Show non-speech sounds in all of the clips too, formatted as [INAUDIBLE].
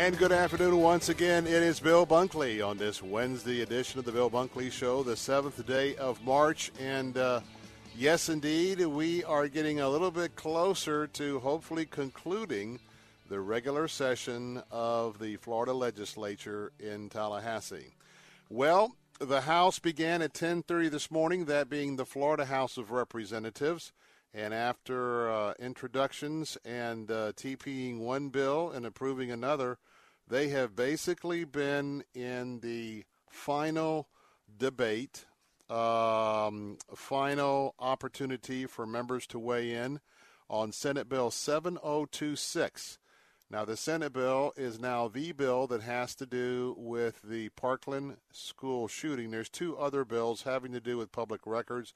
And good afternoon once again. It is Bill Bunkley on this Wednesday edition of the Bill Bunkley Show, the seventh day of March. And uh, yes, indeed, we are getting a little bit closer to hopefully concluding the regular session of the Florida Legislature in Tallahassee. Well, the House began at 10:30 this morning, that being the Florida House of Representatives. And after uh, introductions and uh, TPing one bill and approving another, they have basically been in the final debate, um, final opportunity for members to weigh in on Senate Bill 7026. Now, the Senate bill is now the bill that has to do with the Parkland school shooting. There's two other bills having to do with public records.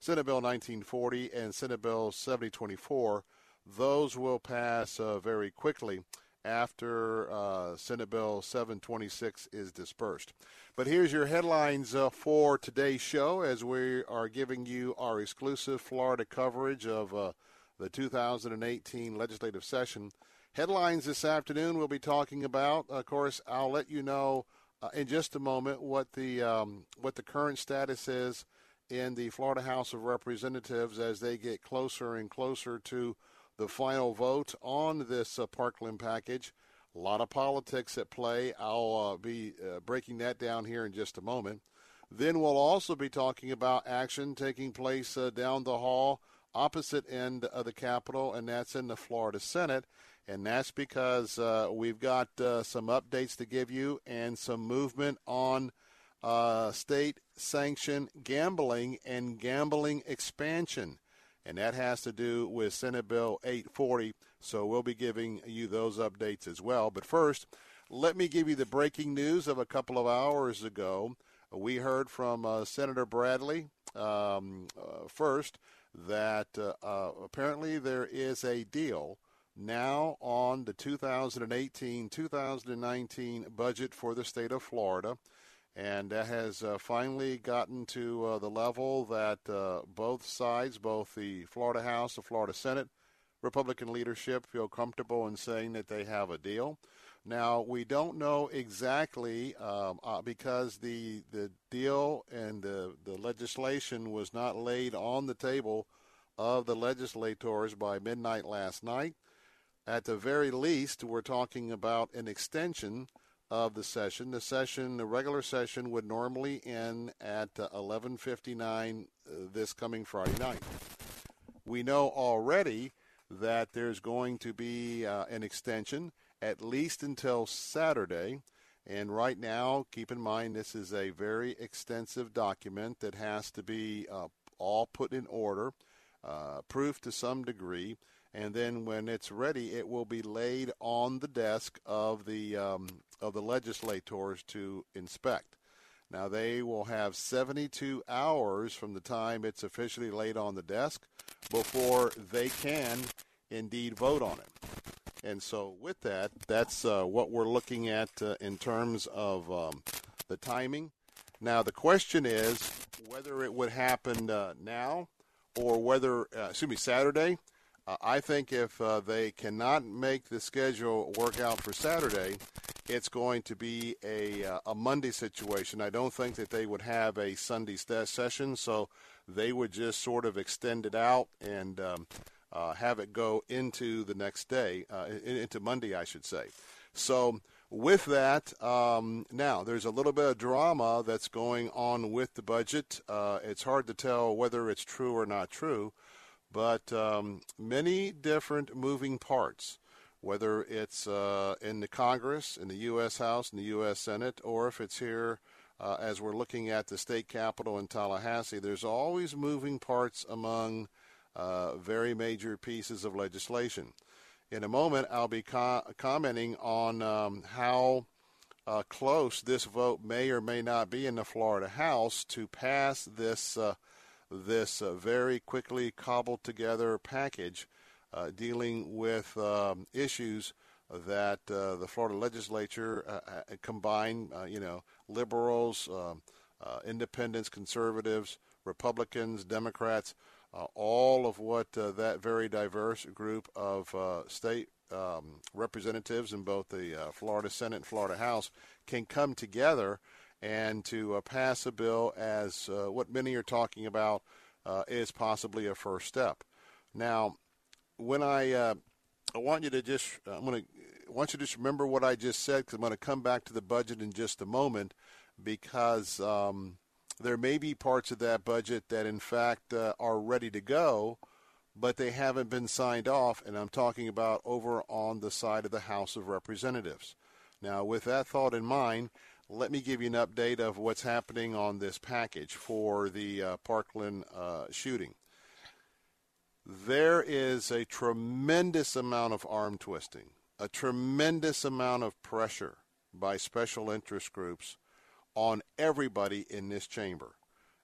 Senate Bill 1940 and Senate Bill 7024. Those will pass uh, very quickly after uh, Senate Bill 726 is dispersed. But here's your headlines uh, for today's show as we are giving you our exclusive Florida coverage of uh, the 2018 legislative session. Headlines this afternoon we'll be talking about. Of course, I'll let you know uh, in just a moment what the um, what the current status is in the Florida House of Representatives as they get closer and closer to the final vote on this uh, Parkland package. A lot of politics at play. I'll uh, be uh, breaking that down here in just a moment. Then we'll also be talking about action taking place uh, down the hall, opposite end of the Capitol, and that's in the Florida Senate. And that's because uh, we've got uh, some updates to give you and some movement on state sanctioned gambling and gambling expansion. And that has to do with Senate Bill 840. So we'll be giving you those updates as well. But first, let me give you the breaking news of a couple of hours ago. We heard from uh, Senator Bradley um, uh, first that uh, uh apparently there is a deal now on the 2018 2019 budget for the state of Florida and that has uh, finally gotten to uh, the level that uh, both sides, both the Florida House, the Florida Senate, Republican leadership feel comfortable in saying that they have a deal. Now we don't know exactly um, uh, because the the deal and the the legislation was not laid on the table of the legislators by midnight last night. At the very least, we're talking about an extension of the session. The session, the regular session, would normally end at 11:59 uh, this coming Friday night. We know already that there's going to be uh, an extension at least until Saturday. And right now, keep in mind this is a very extensive document that has to be uh, all put in order, uh, proof to some degree and then when it's ready, it will be laid on the desk of the um, of the legislators to inspect. Now they will have 72 hours from the time it's officially laid on the desk before they can indeed vote on it. And so with that, that's uh, what we're looking at uh, in terms of um, the timing. Now the question is whether it would happen uh, now or whether, uh, excuse me, Saturday uh, I think if uh, they cannot make the schedule work out for Saturday, it's going to be a, uh, a Monday situation. I don't think that they would have a Sunday session, so they would just sort of extend it out and um, uh, have it go into the next day, uh, into Monday, I should say. So, with that, um, now there's a little bit of drama that's going on with the budget. Uh, it's hard to tell whether it's true or not true but um, many different moving parts. whether it's uh, in the Congress, in the U.S. House, in the U.S. Senate, or if it's here uh, as we're looking at the state capitol in Tallahassee. There's always moving parts among uh, very major pieces of legislation. In a moment, I'll be co- commenting on um, how uh, close this vote may or may not be in the Florida House to pass this uh, this uh, very quickly cobbled together package uh, dealing with um, issues that uh, the Florida legislature uh, combined, you know, liberals, um, independents, conservatives, Republicans, Democrats, all of what that very diverse group of state um, representatives in both the uh, Florida Senate and Florida House can come together and to uh, pass a bill as uh, what many are talking about uh, is possibly a first step. Now, when I I want you to just I'm going to want you to just remember what I just said because I'm going to come back to the budget in just a moment because um, there may be parts of that budget that in fact uh, are ready to go but they haven't been signed off, and I'm talking about over on the side of the House of Representatives. Now, with that thought in mind, let me give you an update of what's happening on this package for the uh, Parkland uh, shooting. There is a tremendous amount of arm twisting, a tremendous amount of pressure by special interest groups on everybody in this chamber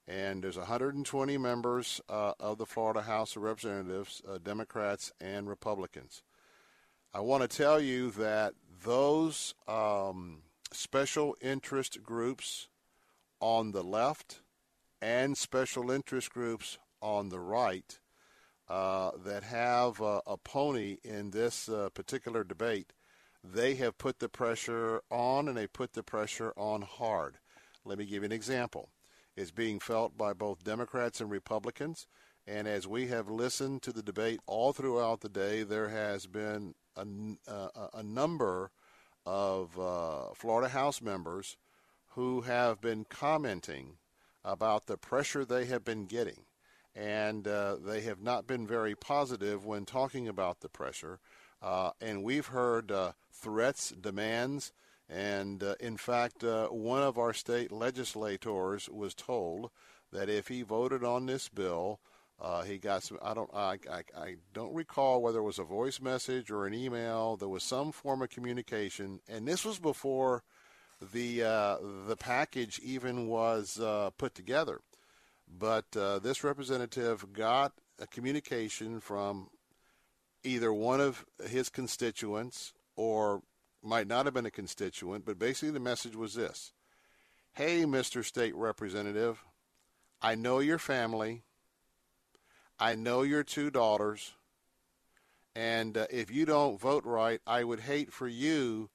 and there's 120 members uh, of the Florida House of Representatives, uh, Democrats and Republicans. I want to tell you that those um, special interest groups on the left and special interest groups on the right uh, that have a pony in this uh, particular debate, they have put the pressure on and they put the pressure on hard. Let me give you an example It's being felt by both Democrats and Republicans. And as we have listened to the debate all throughout the day, there has been a, a, a number of uh, Florida House members who have been commenting about the pressure they have been getting. And uh, they have not been very positive when talking about the pressure. Uh, and we've heard uh, threats, demands, and uh, in fact, uh, one of our state legislators was told that if he voted on this bill, uh, he got some. I don't. I, I, I don't recall whether it was a voice message or an email. There was some form of communication, and this was before the uh, the package even was uh, put together. But uh, this representative got a communication from either one of his constituents or might not have been a constituent, but basically the message was this Hey, Mr. State Representative, I know your family. I know your two daughters. And uh, if you don't vote right, I would hate for you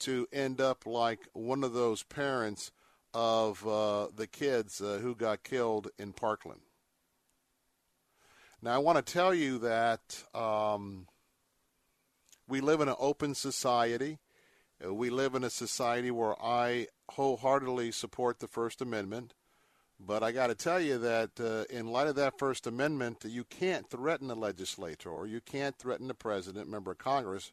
to end up like one of those parents of uh, the kids uh, who got killed in Parkland. Now, I want to tell you that um, we live in an open society. Uh, we live in a society where I wholeheartedly support the First Amendment. But I got to tell you that uh, in light of that First Amendment, you can't threaten a legislator or you can't threaten the president, member of Congress.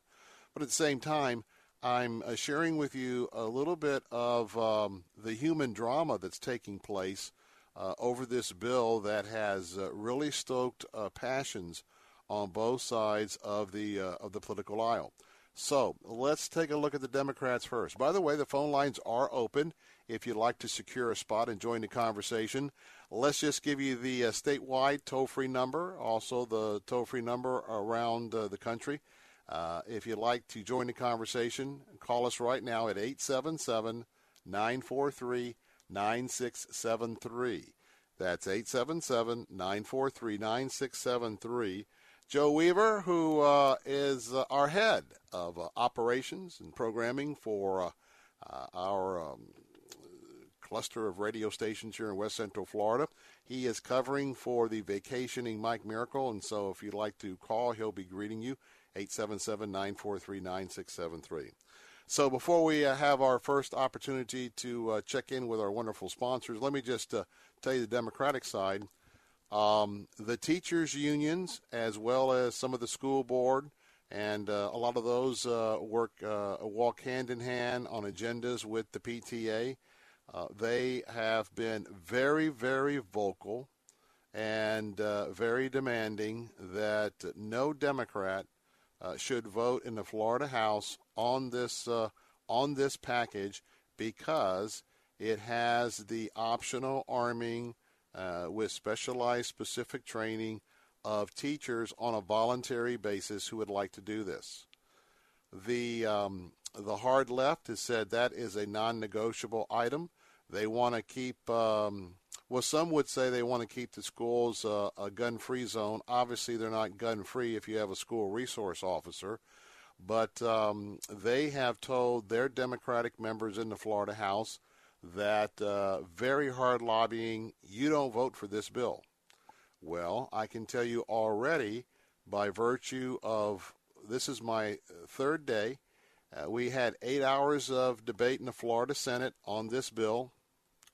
But at the same time, I'm uh, sharing with you a little bit of um, the human drama that's taking place uh, over this bill that has uh, really stoked uh, passions on both sides of the of the political aisle. So let's take a look at the Democrats first. By the way, the phone lines are open if you'd like to secure a spot and join the conversation. Let's just give you the uh, statewide toll free number, also the toll free number around uh, the country. Uh, if you'd like to join the conversation, call us right now at 877 943 9673. That's 877 943 9673. Joe Weaver, who uh, is uh, our head of uh, operations and programming for uh, uh, our um, cluster of radio stations here in West Central Florida. He is covering for the vacationing Mike Miracle, and so if you'd like to call, he'll be greeting you 877 943 9673. So before we uh, have our first opportunity to check in with our wonderful sponsors, let me just tell you the Democratic side. Um, the teachers' unions, as well as some of the school board, and uh, a lot of those uh, work uh, walk hand in hand on agendas with the PTA. Uh, they have been very, very vocal and uh, very demanding that no Democrat uh, should vote in the Florida House on this on this package because it has the optional arming with specialized specific training of teachers on a voluntary basis who would like to do this. The um, the hard left has said that is a non-negotiable item. They want to keep. Um, well, some would say they want to keep the schools uh, a gun-free zone. Obviously, they're not gun-free if you have a school resource officer. But um, they have told their Democratic members in the Florida House that uh, very hard lobbying. You don't vote for this bill. Well, I can tell you already by virtue of this is my third day. Uh, we had eight hours of debate in the Florida Senate on this bill,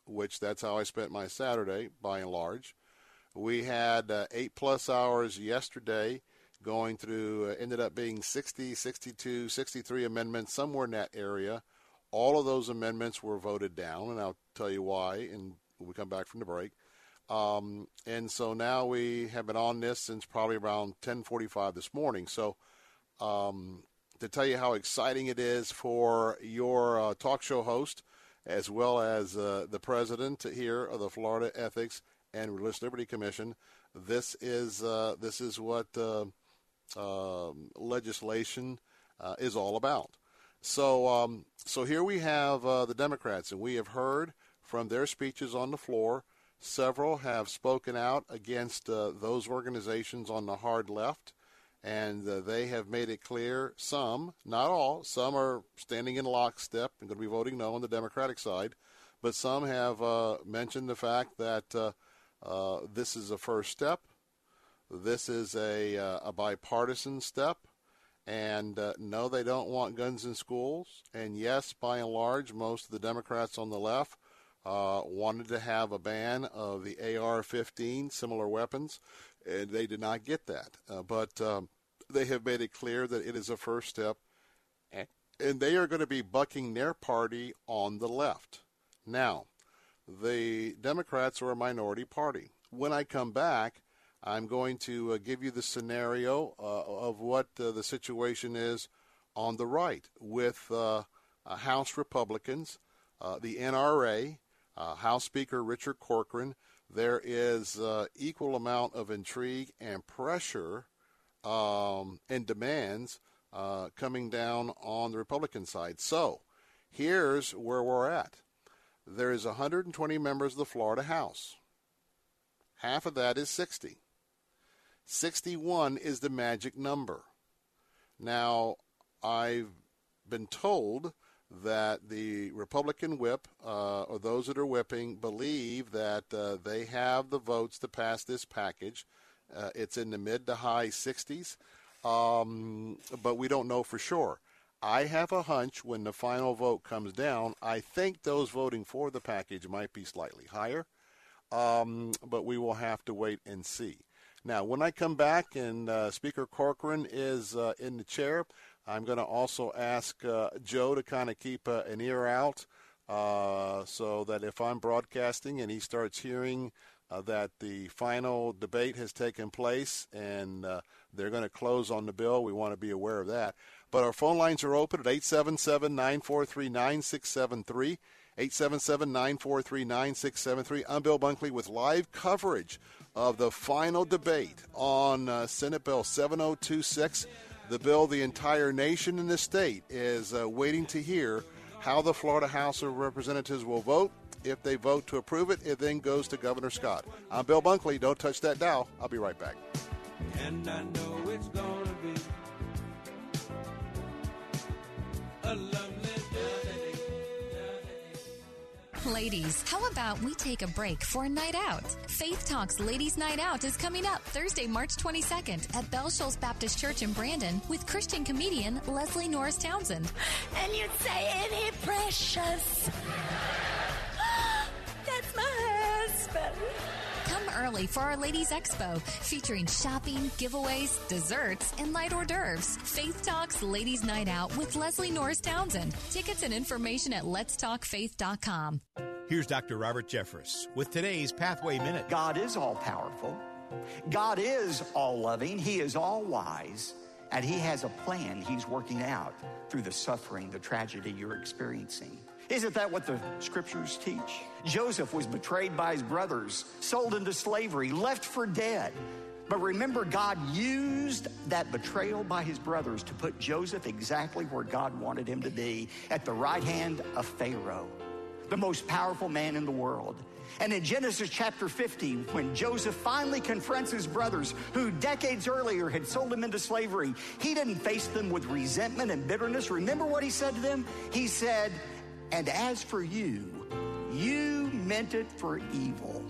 which that's how I spent my Saturday by and large. We had uh, eight plus hours yesterday going through, uh, ended up being 60, 62, 63 amendments, somewhere in that area. All of those amendments were voted down, and I'll tell you why and when we come back from the break. Um, and so now we have been on this since probably around 10:45 this morning. So um, to tell you how exciting it is for your uh, talk show host, as well as uh, the president here of the Florida Ethics and Religious Liberty Commission, this is uh, this is what uh, um, legislation uh, is all about. So um, so here we have uh, the Democrats, and we have heard from their speeches on the floor. Several have spoken out against uh, those organizations on the hard left, and uh, they have made it clear some, not all, some are standing in lockstep and going to be voting no on the Democratic side, but some have uh, mentioned the fact that uh, uh, this is a first step. This is a, uh, a bipartisan step. And no, they don't want guns in schools. And yes, by and large, most of the Democrats on the left uh, wanted to have a ban of the AR-15, similar weapons, and they did not get that. Uh, but um, they have made it clear that it is a first step, and they are going to be bucking their party on the left. Now, the Democrats are a minority party. When I come back, I'm going to uh, give you the scenario uh, of what uh, the situation is on the right with uh, House Republicans, the NRA, uh, House Speaker Richard Corcoran, there is uh, equal amount of intrigue and pressure um, and demands uh, coming down on the Republican side. So here's where we're at. There is 120 members of the Florida House. Half of that is 60. 61 is the magic number. Now, I've been told that the Republican whip, uh, or those that are whipping, believe that uh, they have the votes to pass this package. Uh, it's in the mid to high 60s, um, but we don't know for sure. I have a hunch when the final vote comes down, I think those voting for the package might be slightly higher, um, but we will have to wait and see. Now, when I come back and uh, Speaker Corcoran is uh, in the chair, I'm going to also ask uh, Joe to kind of keep uh, an ear out uh, so that if I'm broadcasting and he starts hearing uh, that the final debate has taken place and uh, they're going to close on the bill, we want to be aware of that. But our phone lines are open at 877 943 9673. 877 943 9673. I'm Bill Bunkley with live coverage of the final debate on uh, Senate Bill 7026 the bill the entire nation and the state is uh, waiting to hear how the Florida House of Representatives will vote. If they vote to approve it, it then goes to Governor Scott. I'm Bill Bunkley. Don't touch that dial. I'll be right back. And I know it's going to be a Ladies, how about we take a break for a night out? Faith Talks Ladies Night Out is coming up Thursday, March 22nd at Bell Shoals Baptist Church in Brandon with Christian comedian Leslie Norris Townsend. And you'd say, Ain't precious? That's. Come early for our Ladies Expo featuring shopping, giveaways, desserts, and light hors d'oeuvres. Faith Talks Ladies Night Out with Leslie Norris Townsend. Tickets and information at letstalkfaith.com. Here's Dr. Robert Jeffress with today's Pathway Minute. God is all powerful. God is all loving. He is all wise. And He has a plan He's working out through the suffering, the tragedy you're experiencing. Isn't that what the scriptures teach? Joseph was betrayed by his brothers, sold into slavery, left for dead. But remember, God used that betrayal by his brothers to put Joseph exactly where God wanted him to be at the right hand of Pharaoh, the most powerful man in the world. And in Genesis chapter 50, when Joseph finally confronts his brothers who decades earlier had sold him into slavery, he didn't face them with resentment and bitterness. Remember what he said to them? He said, And as for you, you meant it for evil,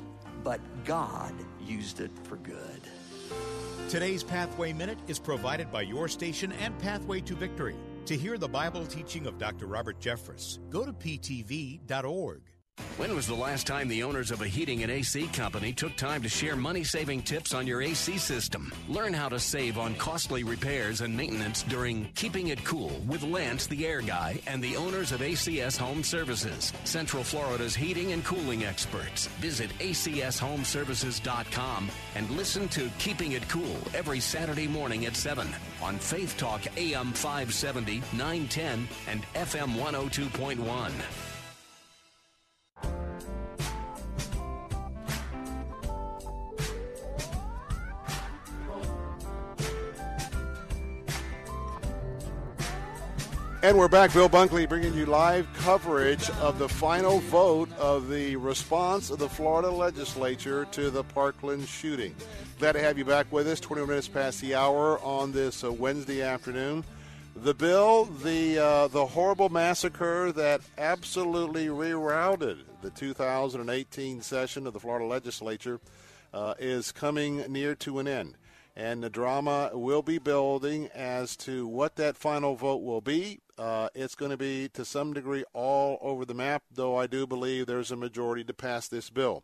but God used it for good. Today's Pathway Minute is provided by your station and Pathway to Victory. To hear the Bible teaching of Dr. Robert Jeffress, go to ptv.org. When was the last time the owners of a heating and AC company took time to share money saving tips on your AC system? Learn how to save on costly repairs and maintenance during Keeping It Cool with Lance, the air guy, and the owners of ACS Home Services, Central Florida's heating and cooling experts. Visit acshomeservices.com and listen to Keeping It Cool every Saturday morning at 7 on Faith Talk AM 570, 910, and FM 102.1. And we're back. Bill Bunkley bringing you live coverage of the final vote of the response of the Florida legislature to the Parkland shooting. Glad to have you back with us. 20 minutes past the hour on this uh, Wednesday afternoon. The bill, the uh, the horrible massacre that absolutely rerouted the 2018 session of the Florida legislature, uh, is coming near to an end and the drama will be building as to what that final vote will be. Uh, it's going to be, to some degree, all over the map, though I do believe there's a majority to pass this bill.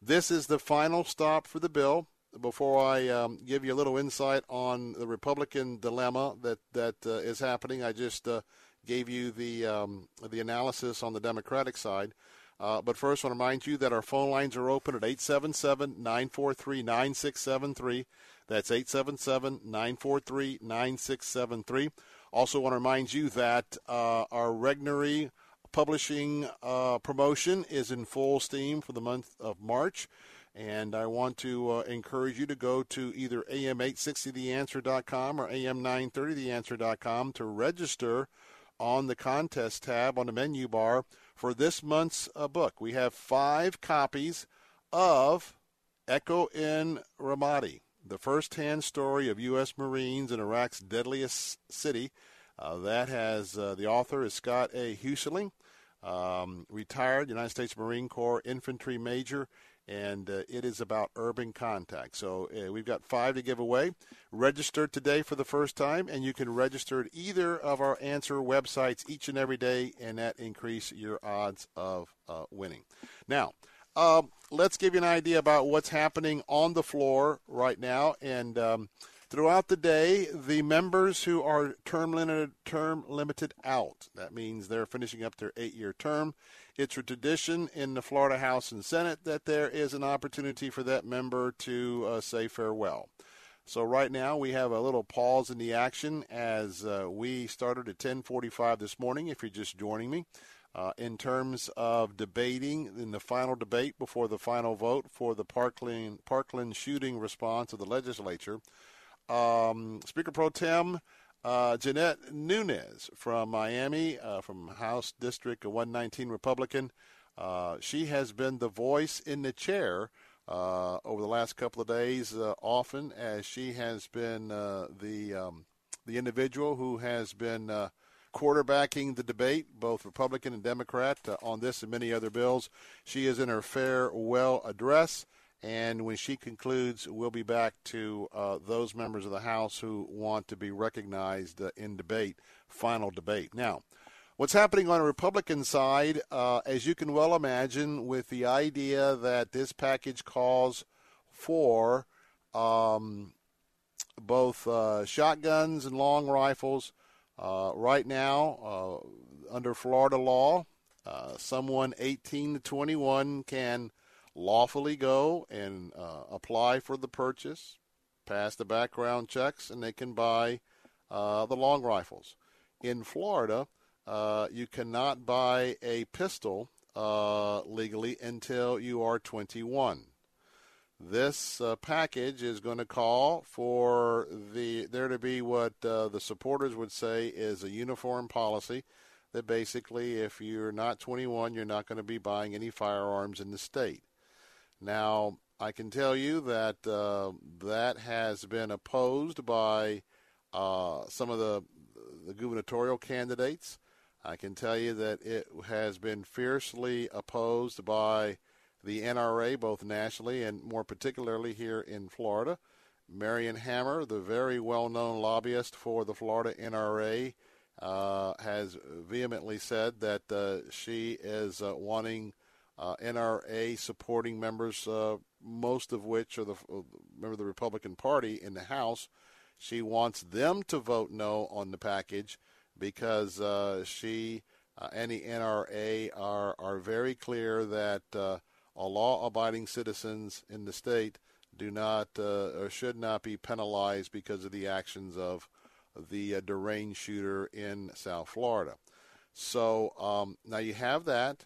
This is the final stop for the bill. Before I um, give you a little insight on the Republican dilemma that that uh, is happening, I just uh, gave you the um, the analysis on the Democratic side. Uh, but first, I want to remind you that our phone lines are open at 877 943 9673. That's 877 943 9673. Also, want to remind you that uh, our Regnery publishing uh, promotion is in full steam for the month of March. And I want to uh, encourage you to go to either am860theanswer.com or am930theanswer.com to register on the contest tab on the menu bar for this month's uh, book. We have five copies of Echo in Ramadi the first-hand story of U.S. Marines in Iraq's deadliest city. Uh, that has uh, the author is Scott A. Huesing, um, retired United States Marine Corps infantry major, and uh, it is about urban contact. So uh, we've got five to give away. Register today for the first time, and you can register at either of our answer websites each and every day, and that increase your odds of uh, winning. Now. Uh, let's give you an idea about what's happening on the floor right now. And um, throughout the day, the members who are term limited, term limited out, that means they're finishing up their eight year term. It's a tradition in the Florida House and Senate that there is an opportunity for that member to uh, say farewell. So right now we have a little pause in the action as uh, we started at 10:45 this morning. If you're just joining me, uh, in terms of debating in the final debate before the final vote for the Parkland Parkland shooting response of the legislature. Um, Speaker Pro Tem uh, Jeanette Nunez from Miami, uh, from House District 119 Republican, uh, she has been the voice in the chair. Uh, over the last couple of days, uh, often as she has been the um, the individual who has been quarterbacking the debate, both Republican and Democrat, uh, on this and many other bills. She is in her farewell address. And when she concludes, we'll be back to uh, those members of the House who want to be recognized uh, in debate, final debate. Now, What's happening on the Republican side, uh, as you can well imagine, with the idea that this package calls for um, both uh, shotguns and long rifles. Uh, right now, uh, under Florida law, uh, someone 18 to 21 can lawfully go and uh, apply for the purchase, pass the background checks, and they can buy the long rifles. In Florida, uh, you cannot buy a pistol uh, legally until you are 21. This uh, package is going to call for the there to be what uh, the supporters would say is a uniform policy that basically, if you're not 21, you're not going to be buying any firearms in the state. Now, I can tell you that uh, that has been opposed by uh, some of the the gubernatorial candidates. I can tell you that it has been fiercely opposed by the NRA, both nationally and more particularly here in Florida. Marion Hammer, the very well known lobbyist for the Florida NRA, uh, has vehemently said that uh, she is uh, wanting uh, NRA supporting members, uh, most of which are the member of the Republican Party in the House. She wants them to vote no on the package because uh, she uh, and the NRA are are very clear that uh, law-abiding citizens in the state do not uh, or should not be penalized because of the actions of the uh, deranged shooter in South Florida. So um, now you have that.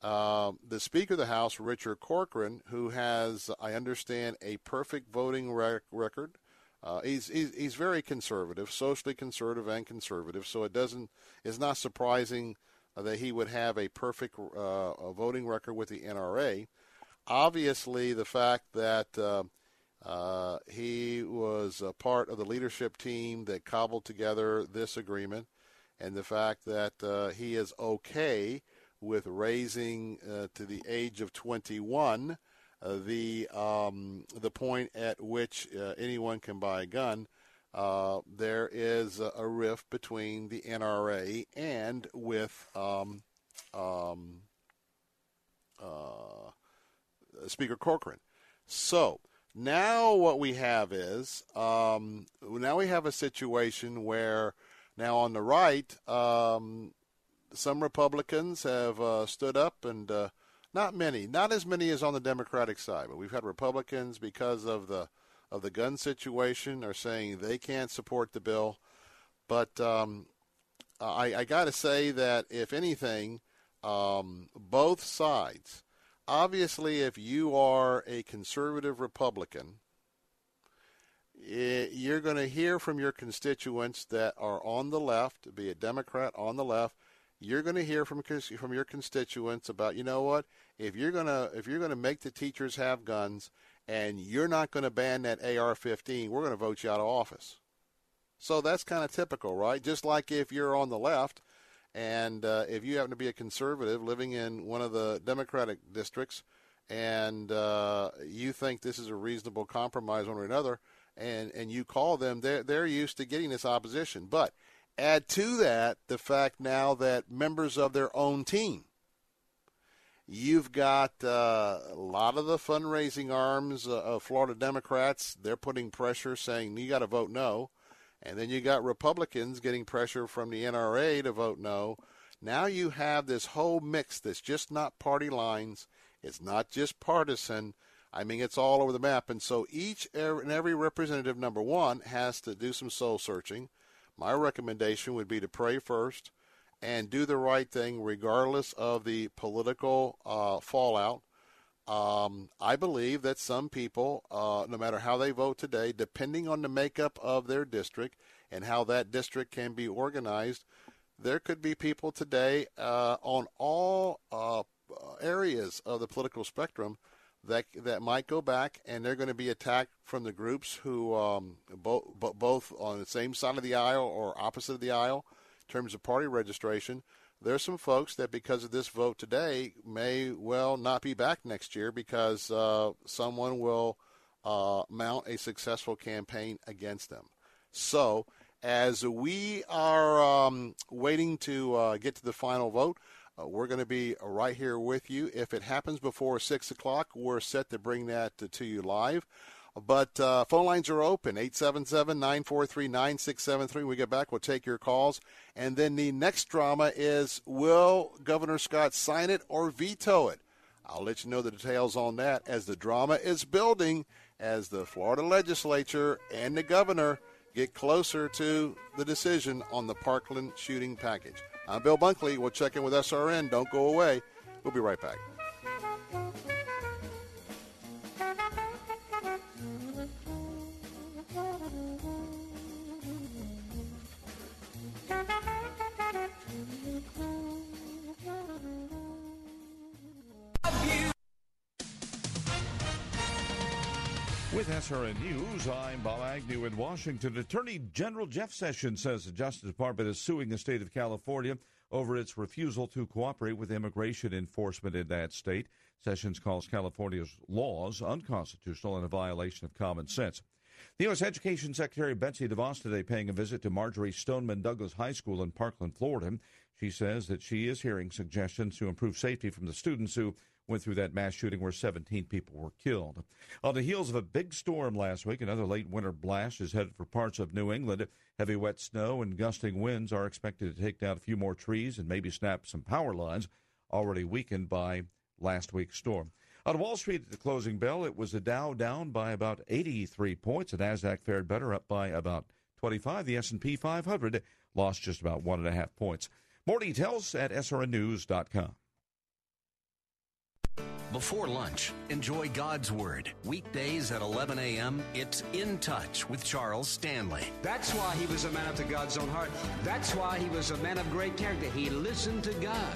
Uh, the Speaker of the House, Richard Corcoran, who has, I understand, a perfect voting rec- record uh, he's, he's he's very conservative, socially conservative and conservative. So it doesn't it's not surprising that he would have a perfect uh, voting record with the NRA. Obviously, the fact that uh, uh, he was a part of the leadership team that cobbled together this agreement, and the fact that uh, he is okay with raising to the age of 21 uh, the um, the point at which uh, anyone can buy a gun, uh, there is a, rift between the NRA and with um, um, uh, Speaker Corcoran. So now what we have is um, now we have a situation where now on the right, um, some Republicans have uh, stood up and uh, not many, not as many as on the Democratic side, but we've had Republicans because of the of the gun situation are saying they can't support the bill. But um, I, I got to say that if anything, um, both sides, obviously, if you are a conservative Republican, it, you're going to hear from your constituents that are on the left, be a Democrat on the left, you're going to hear from from your constituents about you know what if you're going to if you're going to make the teachers have guns and you're not going to ban that AR-15 we're going to vote you out of office so that's kind of typical right just like if you're on the left and uh, if you happen to be a conservative living in one of the democratic districts and uh, you think this is a reasonable compromise one or another and and you call them they're they're used to getting this opposition but Add to that the fact now that members of their own team. You've got uh, a lot of the fundraising arms uh, of Florida Democrats. They're putting pressure, saying you got to vote no, and then you got Republicans getting pressure from the NRA to vote no. Now you have this whole mix that's just not party lines. It's not just partisan. I mean, it's all over the map. And so each and every representative, number one, has to do some soul searching my recommendation would be to pray first and do the right thing regardless of the political uh, fallout. Um, I believe that some people, uh, no matter how they vote today, depending on the makeup of their district and how that district can be organized, there could be people today uh, on all uh, areas of the political spectrum that that might go back, and they're going to be attacked from the groups who um, both both on the same side of the aisle or opposite of the aisle terms of party registration. There's some folks that because of this vote today may well not be back next year because uh, someone will uh, mount a successful campaign against them. So As we are um, waiting to uh, get to the final vote, uh, we're going to be right here with you. If it happens before 6 o'clock, we're set to bring that to, to you live. But uh, phone lines are open 877 943 9673. We get back, we'll take your calls. And then the next drama is will Governor Scott sign it or veto it? I'll let you know the details on that as the drama is building as the Florida legislature and the governor get closer to the decision on the Parkland shooting package. I'm Bill Bunkley. We'll check in with SRN. Don't go away. We'll be right back. With SRN News, I'm Bob Agnew in Washington. Attorney General Jeff Sessions says the Justice Department is suing the state of California over its refusal to cooperate with immigration enforcement in that state. Sessions calls California's laws unconstitutional and a violation of common sense. The U.S. Education Secretary Betsy DeVos today paying a visit to Marjory Stoneman Douglas High School in Parkland, Florida. She says that she is hearing suggestions to improve safety from the students who went through that mass shooting where 17 people were killed. On the heels of a big storm last week, another late winter blast is headed for parts of New England. Heavy wet snow and gusting winds are expected to take down a few more trees and maybe snap some power lines already weakened by last week's storm. On Wall Street at the closing bell, it was the Dow down by about 83 points. The Nasdaq fared better, up by about 25. The S&P 500 lost just about one and a half points. More details at srnnews.com. Before lunch, enjoy God's Word. Weekdays at 11 a.m., it's In Touch with Charles Stanley. That's why he was a man after God's own heart. That's why he was a man of great character. He listened to God.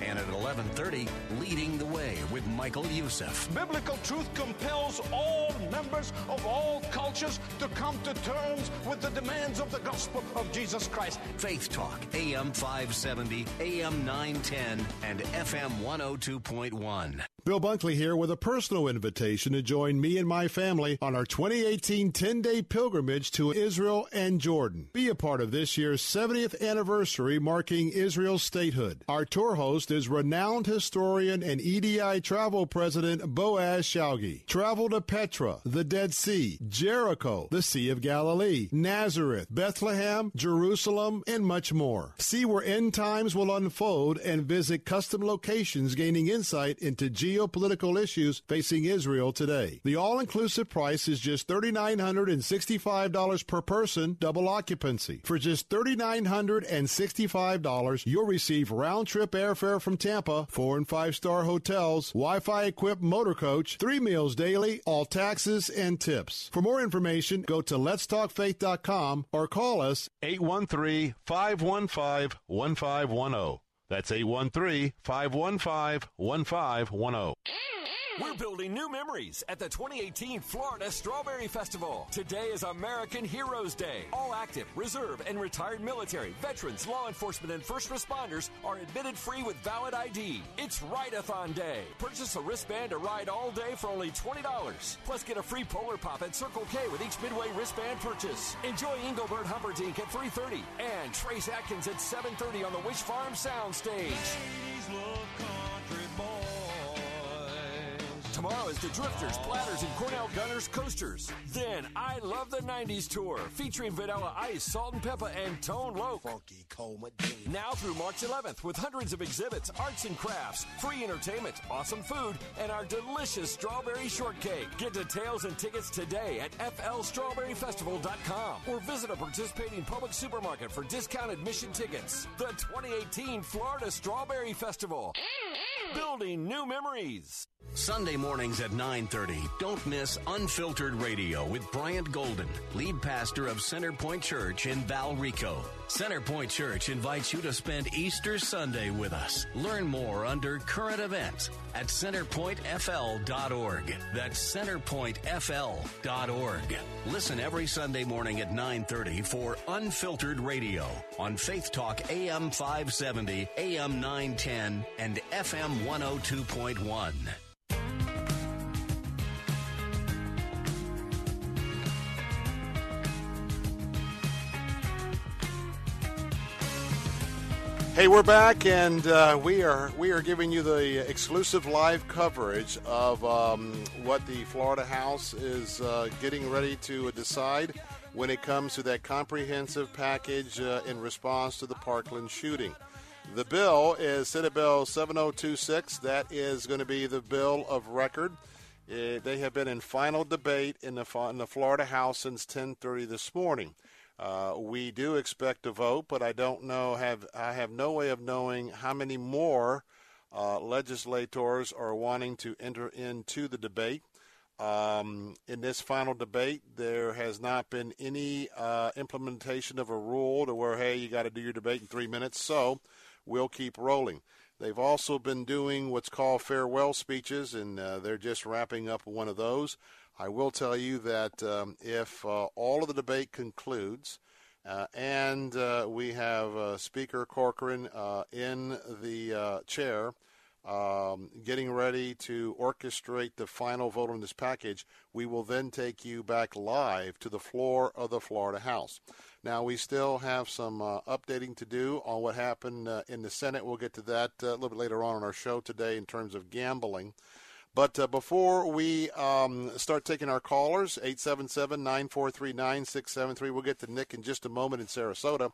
And at 11:30, leading the way with Michael Youssef. Biblical truth compels all members of all cultures to come to terms with the demands of the gospel of Jesus Christ. Faith Talk, AM 570, AM 910, and FM 102.1. Bill Bunkley here with a personal invitation to join me and my family on our 2018 10 day pilgrimage to Israel and Jordan. Be a part of this year's 70th anniversary marking Israel's statehood. Our tour host is renowned historian and EDI travel president Boaz Shalgi. Travel to Petra, the Dead Sea, Jericho, the Sea of Galilee, Nazareth, Bethlehem, Jerusalem, and much more. See where end times will unfold and visit custom locations gaining insight into geopolitical issues facing Israel today. The all inclusive price is just $3,965 per person, double occupancy. For just $3,965, you'll receive round trip from Tampa, four and five star hotels, Wi Fi equipped motor coach, three meals daily, all taxes and tips. For more information, go to letstalkfaith.com or call us 813 515 1510. That's 813 515 1510. We're building new memories at the 2018 Florida Strawberry Festival. Today is American Heroes Day. All active, reserve, and retired military, veterans, law enforcement, and first responders are admitted free with valid ID. It's Rideathon Day. Purchase a wristband to ride all day for only $20. Plus, get a free Polar Pop at Circle K with each Midway wristband purchase. Enjoy Engelbert Humperdinck at 3.30 and Trace Atkins at 7.30 on the Wish Farm Soundstage. Tomorrow is the Drifters, Platters, and Cornell Gunter's Coasters. Then I Love the 90s Tour, featuring Vanilla Ice, Salt-N-Pepa, and Tone Loc. Funky Now through March 11th with hundreds of exhibits, arts and crafts, free entertainment, awesome food, and our delicious strawberry shortcake. Get details and tickets today at flstrawberryfestival.com or visit a participating Publix supermarket for discount admission tickets. The 2018 Florida Strawberry Festival. Mm-hmm. Building new memories. Sunday mornings at 9:30. Don't miss Unfiltered Radio with Bryant Golden, lead pastor of Centerpoint Church in Valrico. Centerpoint Church invites you to spend Easter Sunday with us. Learn more under current events at centerpointfl.org. That's centerpointfl.org. Listen every Sunday morning at 9:30 for Unfiltered Radio on Faith Talk AM 570, AM 910, and FM 102.1. Hey, we're back, and uh, we are we are giving you the exclusive live coverage of um, what the Florida House is uh, getting ready to decide when it comes to that comprehensive package uh, in response to the Parkland shooting. The bill is Senate Bill 7026. That is going to be the bill of record. Uh, they have been in final debate in the, in the Florida House since 10:30 this morning. Uh, we do expect to vote, but I don't know. Have I have no way of knowing how many more uh, legislators are wanting to enter into the debate. Um, in this final debate, there has not been any uh, implementation of a rule to where, hey, you got to do your debate in three minutes. So we'll keep rolling. They've also been doing what's called farewell speeches, and uh, they're just wrapping up one of those. I will tell you that um, if uh, all of the debate concludes uh, and uh, we have uh, Speaker Corcoran uh, in the uh, chair um, getting ready to orchestrate the final vote on this package, we will then take you back live to the floor of the Florida House. Now, we still have some updating to do on what happened in the Senate. We'll get to that a little bit later on in our show today in terms of gambling. But uh, before we um, start taking our callers, 877 943 9673, we'll get to Nick in just a moment in Sarasota.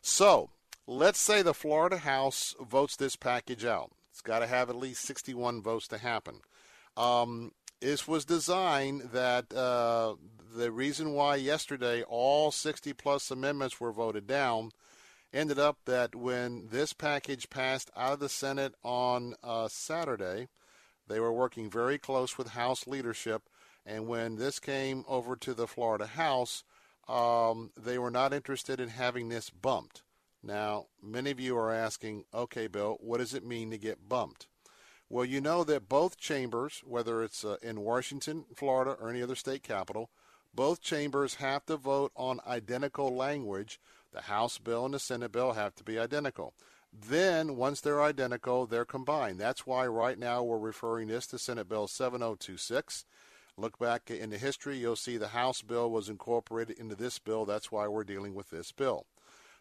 So let's say the Florida House votes this package out. It's got to have at least 61 votes to happen. Um, this was designed that uh, the reason why yesterday all 60 plus amendments were voted down ended up that when this package passed out of the Senate on uh, Saturday, they were working very close with House leadership, and when this came over to the Florida House, um, they were not interested in having this bumped. Now, many of you are asking, okay, Bill, what does it mean to get bumped? Well, you know that both chambers, whether it's uh, in Washington, Florida, or any other state capital, both chambers have to vote on identical language. The House bill and the Senate bill have to be identical. Then, once they're identical, they're combined. That's why right now we're referring this to Senate Bill 7026. Look back in the history, you'll see the House bill was incorporated into this bill. That's why we're dealing with this bill.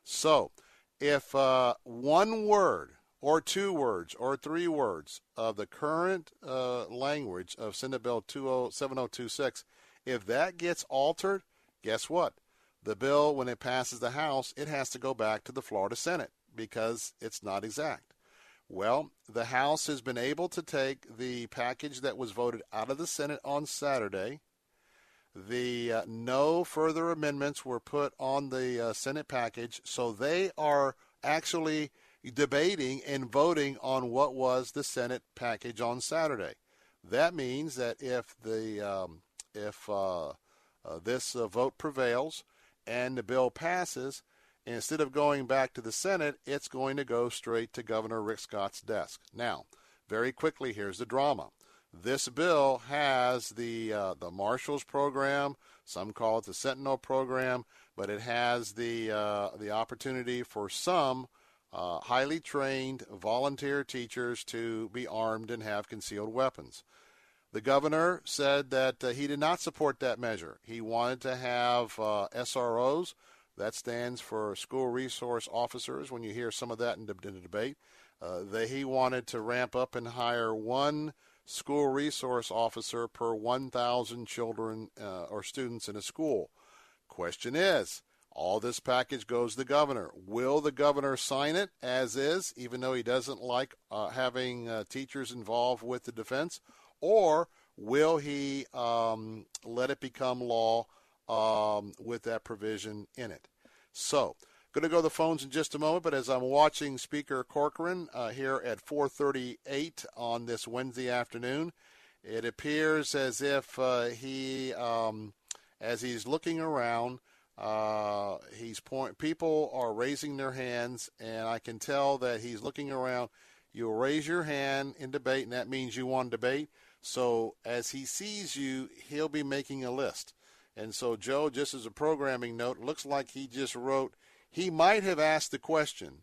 So, if uh, one word or two words or three words of the current uh, language of Senate Bill 7026, if that gets altered, guess what? The bill, when it passes the House, it has to go back to the Florida Senate because it's not exact. Well, the House has been able to take the package that was voted out of the Senate on Saturday. The uh, no further amendments were put on the uh, Senate package, so they are actually debating and voting on what was the Senate package on Saturday. That means that if the um, if uh, uh this uh, vote prevails and the bill passes, instead of going back to the Senate, it's going to go straight to Governor Rick Scott's desk. Now, very quickly, here's the drama. This bill has the uh, the Marshals program. Some call it the Sentinel program, but it has the uh, the opportunity for some uh, highly trained volunteer teachers to be armed and have concealed weapons. The governor said that uh, he did not support that measure. He wanted to have uh, SROs that stands for School Resource Officers. When you hear some of that in the, in the debate, uh, that he wanted to ramp up and hire one school resource officer per 1,000 children uh, or students in a school. Question is, all this package goes to the governor. Will the governor sign it as is, even though he doesn't like uh, having uh, teachers involved with the defense? Or will he um, let it become law um, with that provision in it. So, going to go to the phones in just a moment, but as I'm watching Speaker Corcoran uh, here at 4:38 on this Wednesday afternoon, it appears as if uh, he, um, as he's looking around, uh, he's point. People are raising their hands, and I can tell that he's looking around. You'll raise your hand in debate, and that means you want to debate. So as he sees you, he'll be making a list. And so, Joe, just as a programming note, looks like he just wrote, he might have asked the question,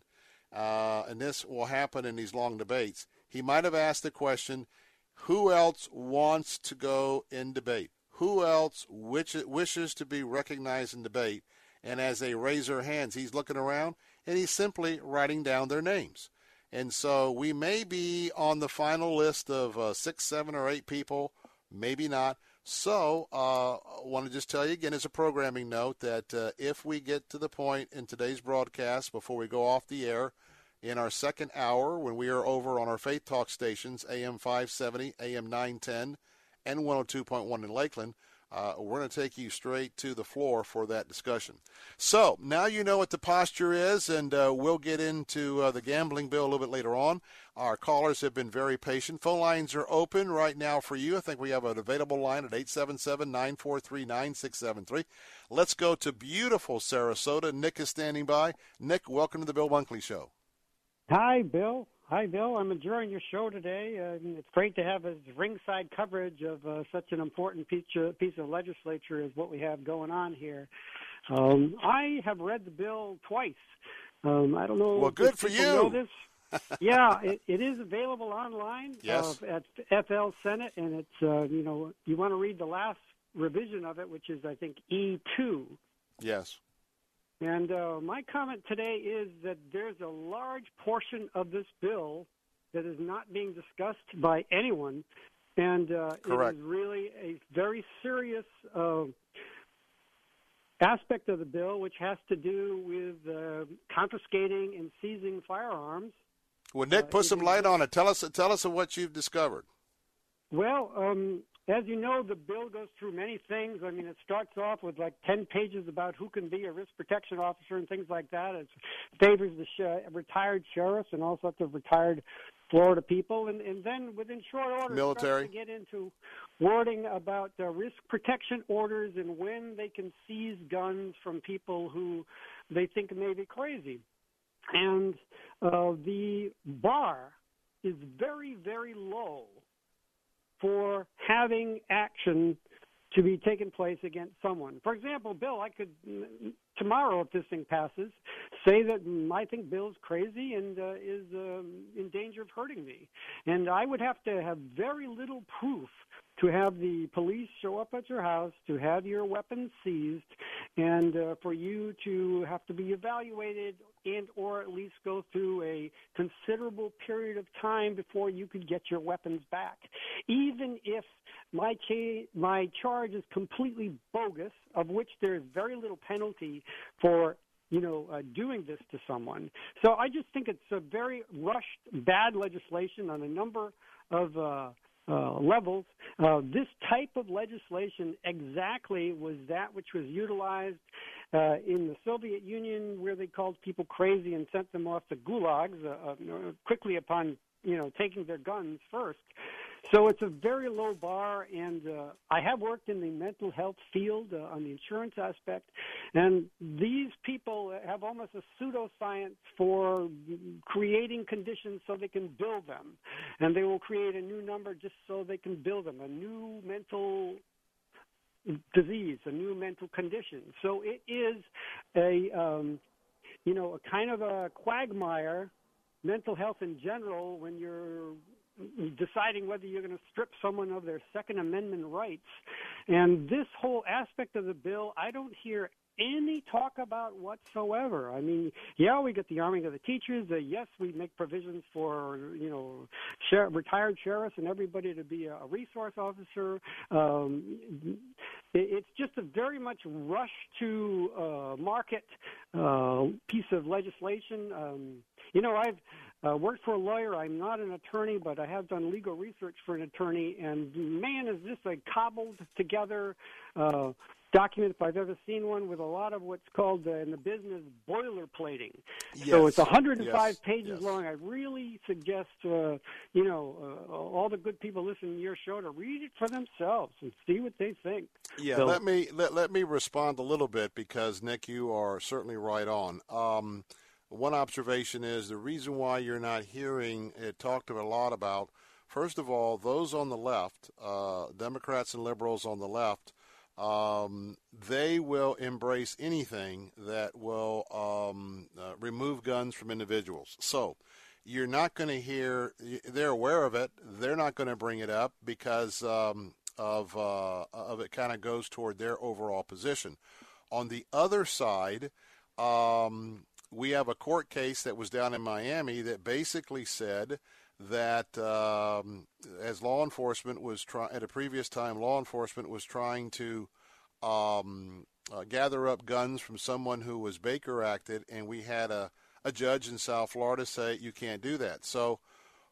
uh, and this will happen in these long debates. He might have asked the question, who else wants to go in debate? Who else which, wishes to be recognized in debate? And as they raise their hands, he's looking around. and he's simply writing down their names. And so we may be on the final list of uh, six, seven, or eight people, maybe not. So uh, I want to just tell you again as a programming note that uh, if we get to the point in today's broadcast before we go off the air in our second hour when we are over on our Faith Talk stations, AM 570, AM 910, and 102.1 in Lakeland, uh, we're going to take you straight to the floor for that discussion. So now you know what the posture is, and uh, we'll get into uh, the gambling bill a little bit later on. Our callers have been very patient. Phone lines are open right now for you. I think we have an available line at 877 943 9673. Let's go to beautiful Sarasota. Nick is standing by. Nick, welcome to the Bill Bunkley Show. Hi, Bill. Hi, Bill. I'm enjoying your show today. Uh, it's great to have a ringside coverage of uh, such an important piece of, piece of legislature as what we have going on here. Um, I have read the bill twice. Um, I don't know. Well, good for you. yeah, it, it is available online yes. uh, at FL Senate, and it's uh, you know you want to read the last revision of it, which is I think E two. Yes. And uh, my comment today is that there's a large portion of this bill that is not being discussed by anyone, and uh, it is really a very serious uh, aspect of the bill, which has to do with uh, confiscating and seizing firearms. Well, Nick, put some light on it. Tell us, tell us what you've discovered. Well, um, as you know, the bill goes through many things. I mean, it starts off with like 10 pages about who can be a risk protection officer and things like that. It favors the sh- retired sheriffs and all sorts of retired Florida people. And, and then within short order, military to get into wording about uh, risk protection orders and when they can seize guns from people who they think may be crazy. And uh, the bar is very, very low for having action to be taken place against someone. For example, Bill, I could tomorrow, if this thing passes, say that I think Bill's crazy and uh, is um, in danger of hurting me, and I would have to have very little proof to have the police show up at your house, to have your weapons seized, and uh, for you to have to be evaluated and or at least go through a considerable period of time before you could get your weapons back. Even if my ca- my charge is completely bogus, of which there is very little penalty for you know, uh, doing this to someone. So I just think it's a very rushed, bad legislation on a number of uh, uh, levels. Uh, this type of legislation exactly was that which was utilized uh, in the Soviet Union, where they called people crazy and sent them off to gulags uh, uh, quickly upon you know taking their guns first. So it's a very low bar, and uh, I have worked in the mental health field uh, on the insurance aspect, and these people have almost a pseudoscience for creating conditions so they can bill them, and they will create a new number just so they can bill them, a new mental disease, a new mental condition. So it is a, um, you know, a kind of a quagmire, mental health in general, when you're deciding whether you're going to strip someone of their Second Amendment rights. And this whole aspect of the bill, I don't hear any talk about whatsoever. I mean, yeah, we get the arming of the teachers. Uh, yes, we make provisions for you know retired sheriffs and everybody to be a, resource officer. Um, it's just a very much rush to uh, market uh, piece of legislation. Um, you know, I've uh, worked for a lawyer. I'm not an attorney, but I have done legal research for an attorney. And man, is this a cobbled together uh, document if I've ever seen one with a lot of what's called uh, in the business boilerplating. Yes. So it's 105 yes. pages yes. long. I really suggest, uh, you know, uh, all the good people listening to your show to read it for themselves and see what they think. Yeah, so, let me let, let me respond a little bit because Nick, you are certainly right on. Um, one observation is the reason why you're not hearing it talked a lot about. First of all, those on the left, uh, Democrats and liberals on the left, um, they will embrace anything that will um, uh, remove guns from individuals. So you're not going to hear, they're aware of it, they're not going to bring it up because um, of, uh, of it kind of goes toward their overall position. On the other side, um, we have a court case that was down in Miami that basically said that um, as law enforcement was trying at a previous time, law enforcement was trying to um, uh, gather up guns from someone who was Baker acted, and we had a, a judge in South Florida say you can't do that. So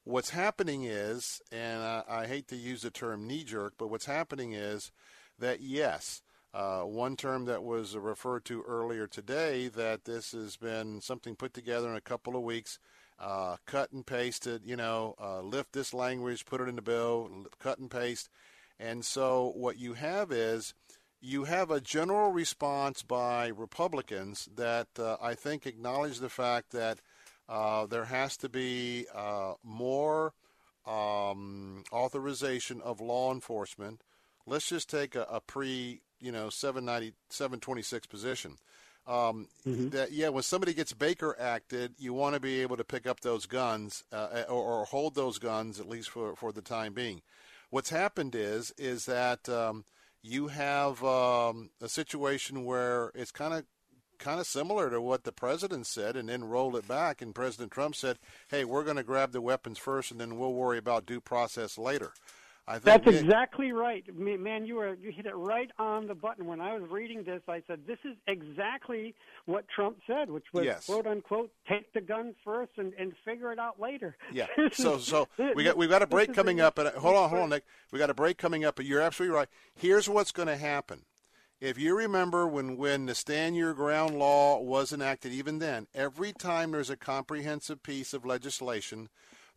what's happening is, and I, I hate to use the term knee jerk, but what's happening is that yes. Uh, one term that was referred to earlier today that this has been something put together in a couple of weeks uh, cut and pasted, you know, uh, lift this language, put it in the bill, cut and paste. And so what you have is you have a general response by Republicans that uh, I think acknowledge the fact that uh, there has to be uh, more um, authorization of law enforcement. Let's just take a, a pre, you know, 790, 726 position. Um, mm-hmm. That yeah, when somebody gets Baker acted, you want to be able to pick up those guns uh, or, or, hold those guns at least for for the time being. What's happened is is that um, you have um, a situation where it's kind of kind of similar to what the president said, and then roll it back. And President Trump said, "Hey, we're going to grab the weapons first, and then we'll worry about due process later." That's exactly right, man. You were you hit it right on the button. When I was reading this, I said this is exactly what Trump said, which was yes. quote unquote take the gun first and, and figure it out later. Yeah. [LAUGHS] so so [LAUGHS] we got we got a break coming up. And uh, hold on, hold on, Nick. We got a break coming up. But you're absolutely right. Here's what's going to happen. If you remember when when the Stand Your Ground law was enacted, even then, every time there's a comprehensive piece of legislation,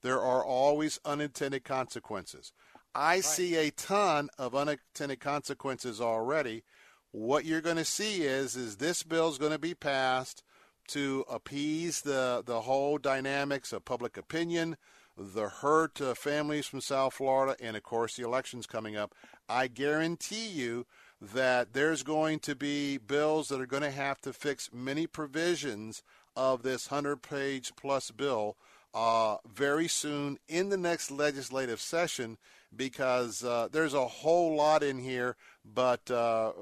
there are always unintended consequences. I right. see a ton of unintended consequences already. What you're going to see is is this bill is going to be passed to appease the the whole dynamics of public opinion, the hurt of families from South Florida, and of course the elections coming up. I guarantee you that there's going to be bills that are going to have to fix many provisions of this 100 page plus bill uh, very soon in the next legislative session because uh, there's a whole lot in here. But uh,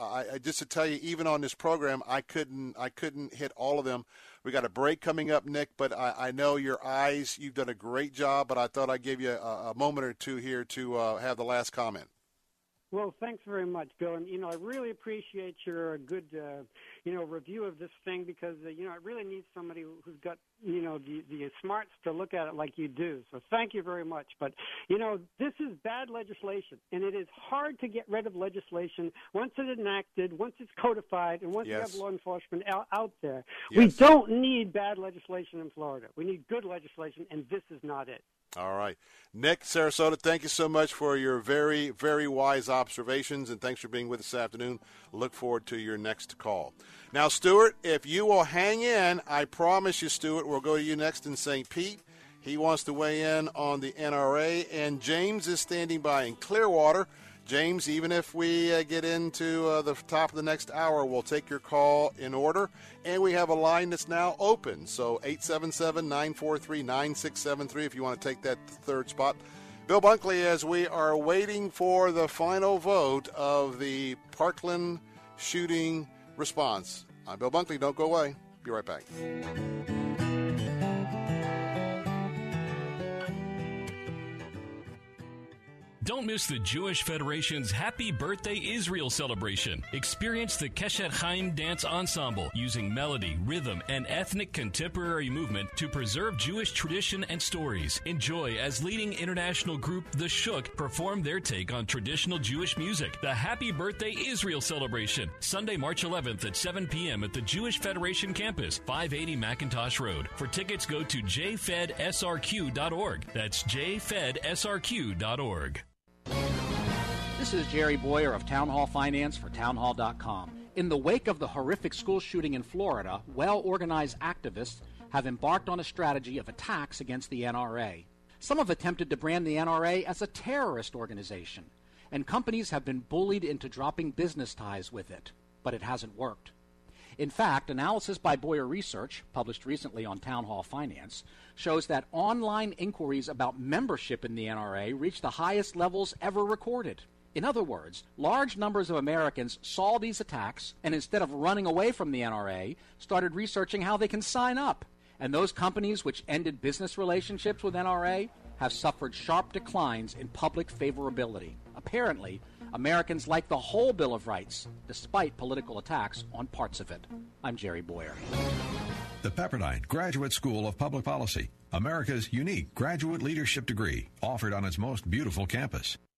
I, I, just to tell you, even on this program, I couldn't I couldn't hit all of them. We got a break coming up, Nick. But I, I know your eyes. You've done a great job. But I thought I'd give you a, a moment or two here to uh, have the last comment. Well, thanks very much, Bill. And you know, I really appreciate your good, uh, you know, review of this thing because uh, you know I really need somebody who's got you know the the smarts to look at it like you do. So thank you very much. But you know, this is bad legislation, and it is hard to get rid of legislation once it's enacted, once it's codified, and once yes. you have law enforcement out, out there. Yes. We don't need bad legislation in Florida. We need good legislation, and this is not it. All right. Nick, Sarasota, thank you so much for your very, very wise observations, and thanks for being with us this afternoon. Look forward to your next call. Now, Stuart, if you will hang in, I promise you, Stuart, we'll go to you next in St. Pete. He wants to weigh in on the NRA, and James is standing by in Clearwater. James, even if we uh, get into uh, the top of the next hour, we'll take your call in order. And we have a line that's now open. So 877 943 9673 if you want to take that third spot. Bill Bunkley, as we are waiting for the final vote of the Parkland shooting response. I'm Bill Bunkley. Don't go away. Be right back. Don't miss the Jewish Federation's Happy Birthday Israel celebration. Experience the Keshet Chaim Dance Ensemble using melody, rhythm, and ethnic contemporary movement to preserve Jewish tradition and stories. Enjoy as leading international group The Shook perform their take on traditional Jewish music. The Happy Birthday Israel celebration, Sunday, March 11th at 7 p.m. at the Jewish Federation campus, 580 McIntosh Road. For tickets, go to jfedsrq.org. That's jfedsrq.org. This is Jerry Bowyer of Town Hall Finance for townhall.com. In the wake of the horrific school shooting in Florida, well organized activists have embarked on a strategy of attacks against the NRA. Some have attempted to brand the NRA as a terrorist organization, and companies have been bullied into dropping business ties with it, but it hasn't worked. In fact, analysis by Bowyer Research, published recently on Town Hall Finance, shows that online inquiries about membership in the NRA reached the highest levels ever recorded. In other words, large numbers of Americans saw these attacks and instead of running away from the NRA, started researching how they can sign up. And those companies which ended business relationships with NRA have suffered sharp declines in public favorability. Apparently, Americans like the whole Bill of Rights, despite political attacks on parts of it. I'm Jerry Bowyer. The Pepperdine Graduate School of Public Policy, America's unique graduate leadership degree, offered on its most beautiful campus.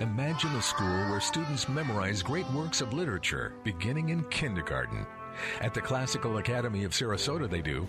Imagine a school where students memorize great works of literature beginning in kindergarten. At the Classical Academy of Sarasota, they do.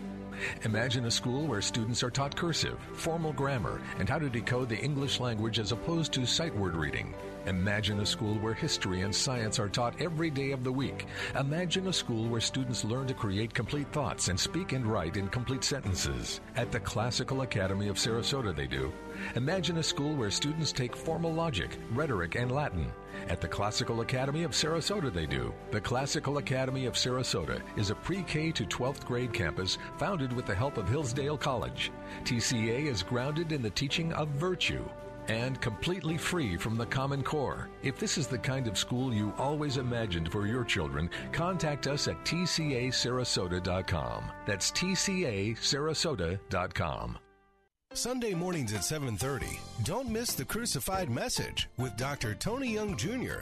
Imagine a school where students are taught cursive, formal grammar, and how to decode the English language as opposed to sight word reading. Imagine a school where history and science are taught every day of the week. Imagine a school where students learn to create complete thoughts and speak and write in complete sentences. At the Classical Academy of Sarasota, they do. Imagine a school where students take formal logic, rhetoric, and Latin. At the Classical Academy of Sarasota, they do. The Classical Academy of Sarasota is a pre K to 12th grade campus founded with the help of Hillsdale College. TCA is grounded in the teaching of virtue and completely free from the Common Core. If this is the kind of school you always imagined for your children, contact us at tcasarasota.com. That's tcasarasota.com. Sunday mornings at 7:30. Don't miss the crucified message with Dr. Tony Young Jr.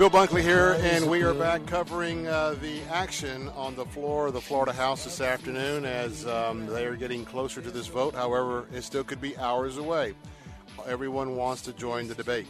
Bill Bunkley here, and we are back covering uh, the action on the floor of the Florida House this afternoon as um, they are getting closer to this vote. However, it still could be hours away. Everyone wants to join the debate.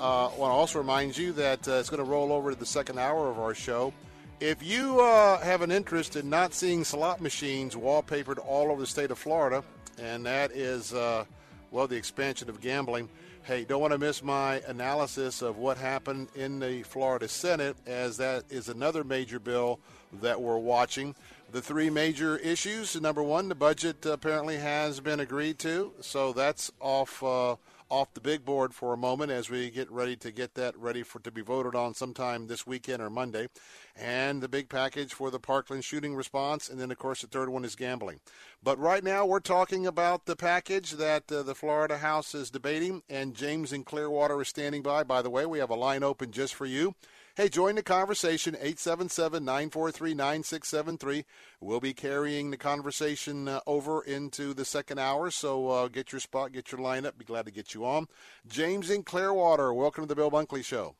Uh, I want to also remind you that uh, it's going to roll over to the second hour of our show. If you uh, have an interest in not seeing slot machines wallpapered all over the state of Florida, and that is, uh, well, the expansion of gambling – Hey, don't want to miss my analysis of what happened in the Florida Senate, as that is another major bill that we're watching. The three major issues number one, the budget apparently has been agreed to, so that's off. Uh, off the big board for a moment as we get ready to get that ready for to be voted on sometime this weekend or Monday. And the big package for the Parkland shooting response, and then of course the third one is gambling. But right now we're talking about the package that uh, the Florida House is debating, and James in Clearwater is standing by. By the way, we have a line open just for you. Hey, join the conversation, 877 943 9673. We'll be carrying the conversation uh, over into the second hour, so uh, get your spot, get your lineup. Be glad to get you on. James in Clearwater, welcome to the Bill Bunkley Show.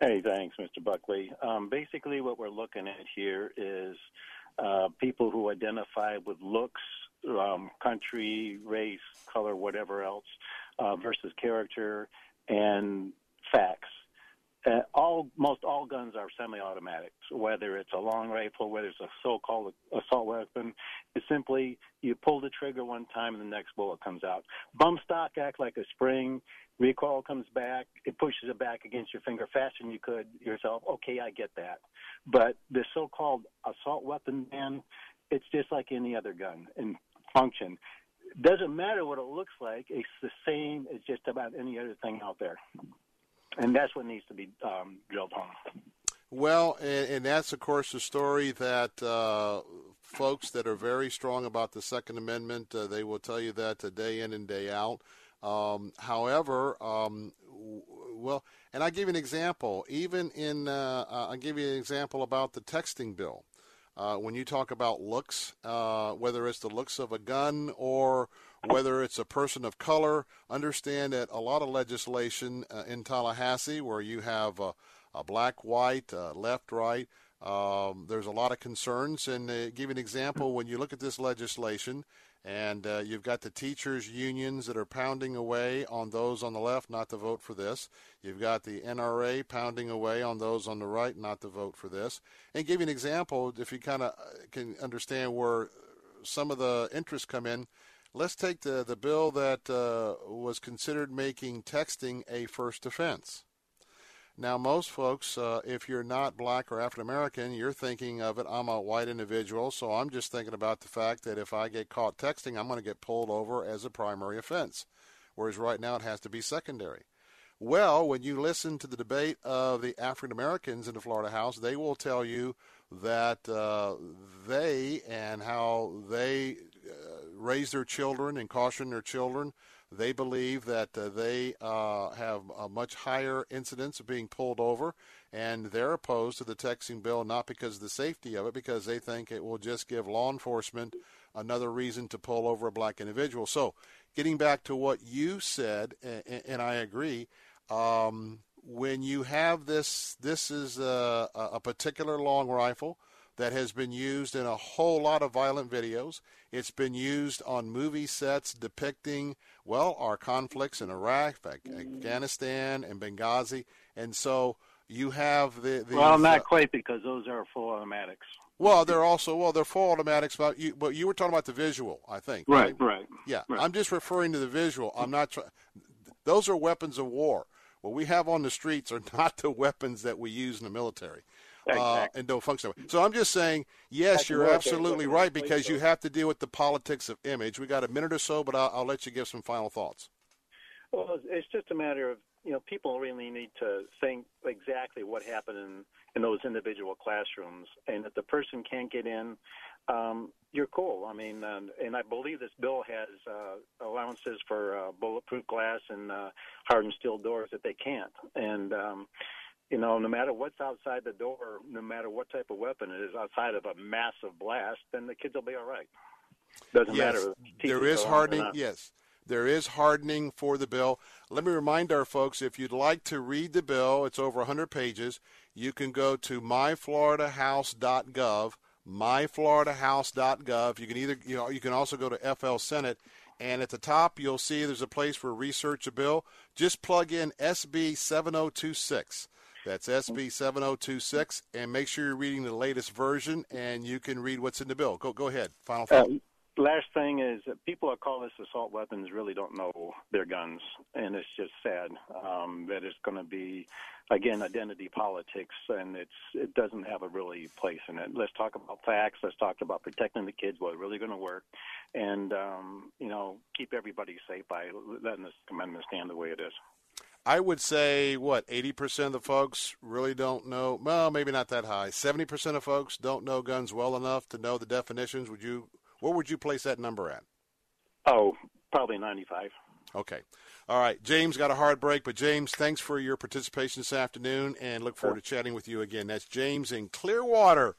Hey, thanks, Mr. Buckley. Um, basically, what we're looking at here is uh, people who identify with looks, um, country, race, color, whatever else, uh, versus character and facts uh, all most all guns are semi-automatics. Whether it's a long rifle, whether it's a so-called assault weapon, it's simply you pull the trigger one time and the next bullet comes out. Bump stock act like a spring. Recoil comes back, it pushes it back against your finger faster than you could yourself. Okay, I get that. But the so-called assault weapon, man, it's just like any other gun in function. Doesn't matter what it looks like. It's the same as just about any other thing out there and that's what needs to be um, drilled home. Well, and, and, that's of course the story that uh, folks that are very strong about the Second Amendment uh, they will tell you that uh, day in and day out. Um, however, um, well, and I give you an example. Even in, uh, uh, I'll give you an example about the texting bill. Uh, when you talk about looks, whether it's the looks of a gun or whether it's a person of color. Understand that a lot of legislation uh, in Tallahassee, where you have a, a black, white, uh, left, right, um, there's a lot of concerns. And uh, give you an example, when you look at this legislation, and uh, you've got the teachers' unions that are pounding away on those on the left not to vote for this. You've got the NRA pounding away on those on the right not to vote for this. And give you an example, if you kind of uh, can understand where some of the interests come in. Let's take the, the bill that uh, was considered making texting a first offense. Now, most folks, uh, if you're not black or African American, you're thinking of it, I'm a white individual, so I'm just thinking about the fact that if I get caught texting, I'm going to get pulled over as a primary offense. Whereas right now it has to be secondary. Well, when you listen to the debate of the African Americans in the Florida House, they will tell you that uh, they and how they raise their children and caution their children. They believe that uh, they uh, have a much higher incidence of being pulled over, and they're opposed to the texting bill not because of the safety of it, because they think it will just give law enforcement another reason to pull over a black individual. So, getting back to what you said, and, and I agree. Um, when you have this, this is a, a particular long rifle that has been used in a whole lot of violent videos. It's been used on movie sets depicting, well, our conflicts in Iraq, Afghanistan, and Benghazi. And so you have the. the well, not uh, quite because those are full automatics. Well, they're also well, they're full automatics. But you, but you were talking about the visual, I think. Right, right. right yeah, right. I'm just referring to the visual. I'm not. Try- those are weapons of war. What we have on the streets are [LAUGHS] not the weapons that we use in the military uh, and don't function. So I'm just saying, yes, That's you're absolutely right because you have to deal with the politics of image. We got a minute or so, but I'll, I'll let you give some final thoughts. Well, it's just a matter of you know people really need to think exactly what happened in in those individual classrooms, and if the person can't get in, um, you're cool. I mean, uh, and I believe this bill has uh, allowances for uh, bulletproof glass and uh, hardened steel doors that they can't, and um, you know, no matter what's outside the door, no matter what type of weapon it is outside of a massive blast, then the kids will be all right. Doesn't yes, matter. There is hardening. Yes, there is hardening for the bill. Let me remind our folks: if you'd like to read the bill, it's over 100 pages. You can go to myfloridahouse.gov. Myfloridahouse.gov. You can either, you know, you can also go to FL Senate, and at the top you'll see there's a place for research a bill. Just plug in SB 7026. That's SB 7026. And make sure you're reading the latest version and you can read what's in the bill. Go, go ahead. Final thought. Uh, last thing is people that call this assault weapons really don't know their guns. And it's just sad um, that it's going to be, again, identity politics. And it's it doesn't have a really place in it. Let's talk about facts. Let's talk about protecting the kids, what's really going to work. And, um, you know, keep everybody safe by letting this amendment stand the way it is. I would say what eighty percent of the folks really don't know. Well, maybe not that high. Seventy percent of folks don't know guns well enough to know the definitions. Would you? Where would you place that number at? Oh, probably ninety-five. Okay. All right. James got a hard break, but James, thanks for your participation this afternoon, and look forward to chatting with you again. That's James in Clearwater.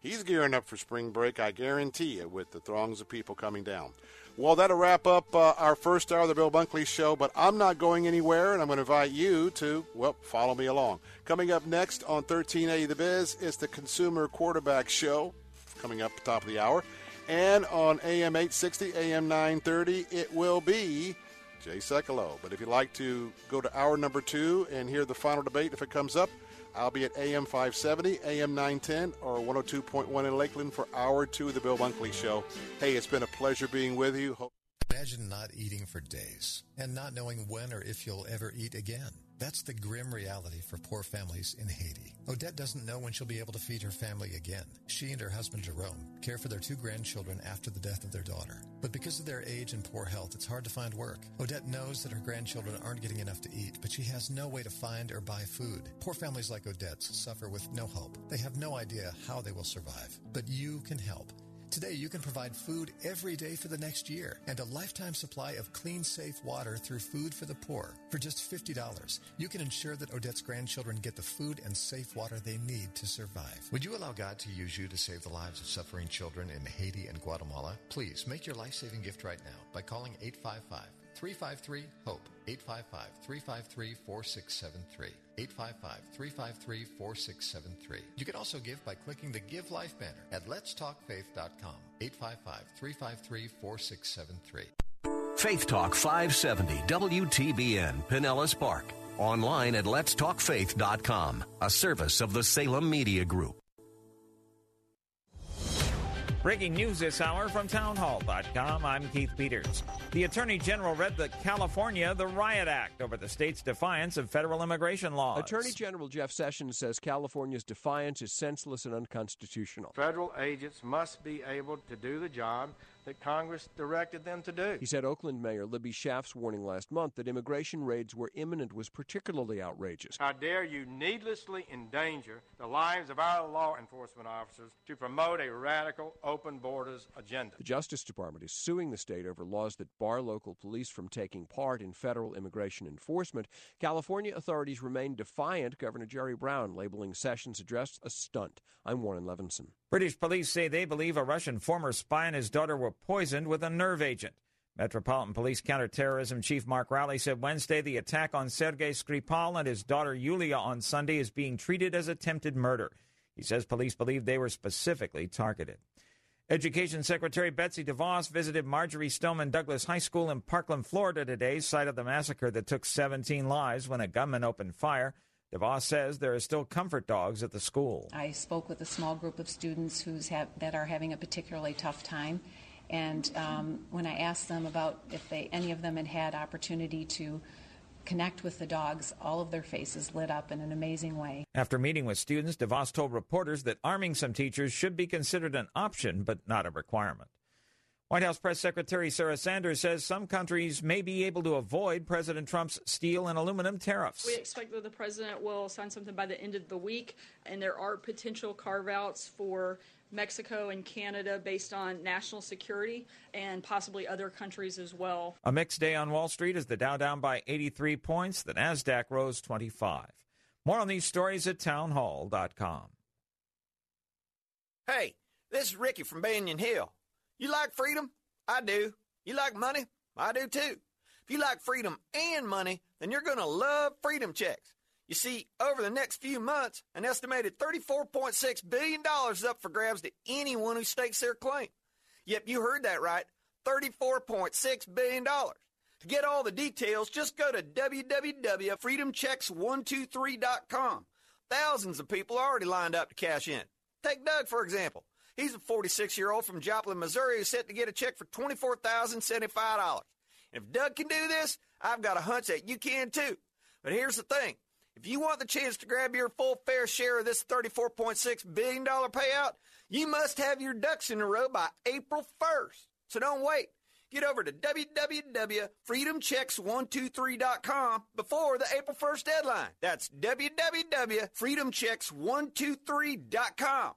He's gearing up for spring break, I guarantee you, with the throngs of people coming down. Well, that'll wrap up uh, our first hour of the Bill Bunkley Show, but I'm not going anywhere, and I'm going to invite you to, well, follow me along. Coming up next on 1380 The Biz is the Consumer Quarterback Show, coming up top of the hour. And on AM 860, AM 930, it will be Jay Sekulow. But if you'd like to go to hour number two and hear the final debate, if it comes up, I'll be at AM 570, AM 910, or 102.1 in Lakeland for hour two of the Bill Bunkley Show. Hey, it's been a pleasure being with you. Imagine not eating for days and not knowing when or if you'll ever eat again. That's the grim reality for poor families in Haiti. Odette doesn't know when she'll be able to feed her family again. She and her husband Jerome care for their two grandchildren after the death of their daughter. But because of their age and poor health, it's hard to find work. Odette knows that her grandchildren aren't getting enough to eat, but she has no way to find or buy food. Poor families like Odette's suffer with no hope. They have no idea how they will survive. But you can help. Today, you can provide food every day for the next year and a lifetime supply of clean, safe water through Food for the Poor. For just $50, you can ensure that Odette's grandchildren get the food and safe water they need to survive. Would you allow God to use you to save the lives of suffering children in Haiti and Guatemala? Please make your life saving gift right now by calling 855 353 HOPE. 855 353 4673. 855 353 4673. You can also give by clicking the Give Life banner at letstalkfaith.com. 855 353 4673. Faith Talk 570 WTBN Pinellas Park. Online at letstalkfaith.com, a service of the Salem Media Group. Breaking news this hour from townhall.com. I'm Keith Peters. The Attorney General read the California the Riot Act over the state's defiance of federal immigration laws. Attorney General Jeff Sessions says California's defiance is senseless and unconstitutional. Federal agents must be able to do the job that Congress directed them to do. He said Oakland Mayor Libby Schaaf's warning last month that immigration raids were imminent was particularly outrageous. How dare you needlessly endanger the lives of our law enforcement officers to promote a radical open borders agenda? The Justice Department is suing the state over laws that bar local police from taking part in federal immigration enforcement. California authorities remain defiant, Governor Jerry Brown labeling Sessions' address a stunt. I'm Warren Levinson. British police say they believe a Russian former spy and his daughter were poisoned with a nerve agent. Metropolitan Police Counterterrorism Chief Mark Rowley said Wednesday the attack on Sergei Skripal and his daughter Yulia on Sunday is being treated as attempted murder. He says police believe they were specifically targeted. Education Secretary Betsy DeVos visited Marjory Stoneman Douglas High School in Parkland, Florida today, site of the massacre that took 17 lives when a gunman opened fire. DeVos says there are still comfort dogs at the school. I spoke with a small group of students who's have, that are having a particularly tough time, and um, when I asked them about if they any of them had had opportunity to connect with the dogs, all of their faces lit up in an amazing way. After meeting with students, DeVos told reporters that arming some teachers should be considered an option but not a requirement. White House Press Secretary Sarah Sanders says some countries may be able to avoid President Trump's steel and aluminum tariffs. We expect that the president will sign something by the end of the week, and there are potential carve outs for Mexico and Canada based on national security and possibly other countries as well. A mixed day on Wall Street as the Dow down by 83 points, the Nasdaq rose 25. More on these stories at townhall.com. Hey, this is Ricky from Banyan Hill. You like freedom? I do. You like money? I do too. If you like freedom and money, then you're going to love freedom checks. You see, over the next few months, an estimated $34.6 billion is up for grabs to anyone who stakes their claim. Yep, you heard that right. $34.6 billion. To get all the details, just go to www.freedomchecks123.com. Thousands of people are already lined up to cash in. Take Doug, for example. He's a 46 year old from Joplin, Missouri, who's set to get a check for $24,075. If Doug can do this, I've got a hunch that you can too. But here's the thing if you want the chance to grab your full fair share of this $34.6 billion payout, you must have your ducks in a row by April 1st. So don't wait. Get over to www.freedomchecks123.com before the April 1st deadline. That's www.freedomchecks123.com.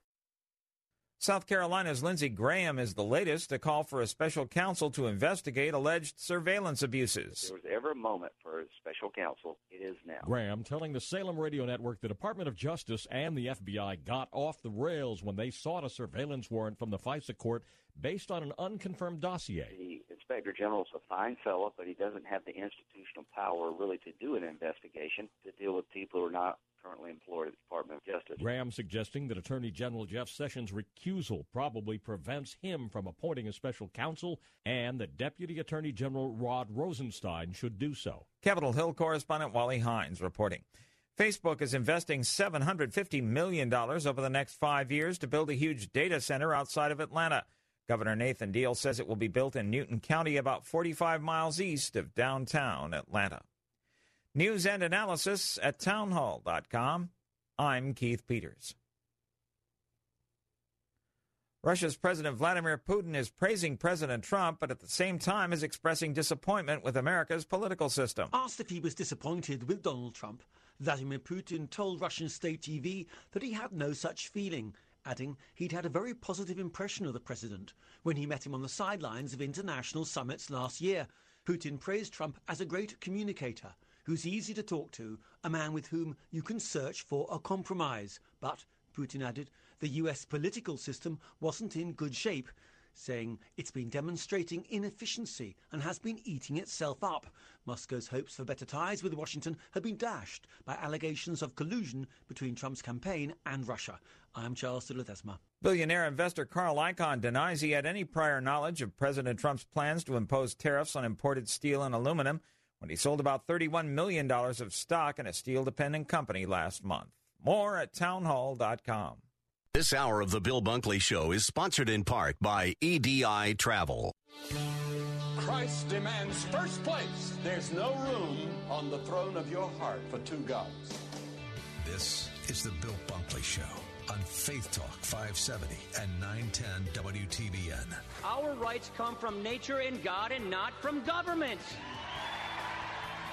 South Carolina's Lindsey Graham is the latest to call for a special counsel to investigate alleged surveillance abuses. If there was ever a moment for a special counsel, it is now. Graham telling the Salem Radio Network the Department of Justice and the FBI got off the rails when they sought a surveillance warrant from the FISA court based on an unconfirmed dossier. The inspector general's a fine fellow, but he doesn't have the institutional power really to do an investigation to deal with people who are not currently employed at the Department of Justice. Graham suggesting that Attorney General Jeff Sessions' recusal probably prevents him from appointing a special counsel and that Deputy Attorney General Rod Rosenstein should do so. Capitol Hill correspondent Wally Hines reporting. Facebook is investing $750 million over the next five years to build a huge data center outside of Atlanta. Governor Nathan Deal says it will be built in Newton County, about 45 miles east of downtown Atlanta. News and analysis at townhall.com. I'm Keith Peters. Russia's President Vladimir Putin is praising President Trump, but at the same time is expressing disappointment with America's political system. Asked if he was disappointed with Donald Trump, Vladimir Putin told Russian state TV that he had no such feeling, adding he'd had a very positive impression of the president when he met him on the sidelines of international summits last year. Putin praised Trump as a great communicator who's easy to talk to, a man with whom you can search for a compromise. But, Putin added, the US political system wasn't in good shape, saying it's been demonstrating inefficiency and has been eating itself up. Moscow's hopes for better ties with Washington have been dashed by allegations of collusion between Trump's campaign and Russia. I'm Charles de Ledesma. Billionaire investor Carl Icahn denies he had any prior knowledge of President Trump's plans to impose tariffs on imported steel and aluminum when he sold about $31 million of stock in a steel dependent company last month. More at townhall.com. This hour of the Bill Bunkley Show is sponsored in part by EDI Travel. Christ demands first place. There's no room on the throne of your heart for two gods. This is the Bill Bunkley Show on Faith Talk 570 and 910 WTBN. Our rights come from nature and God and not from government.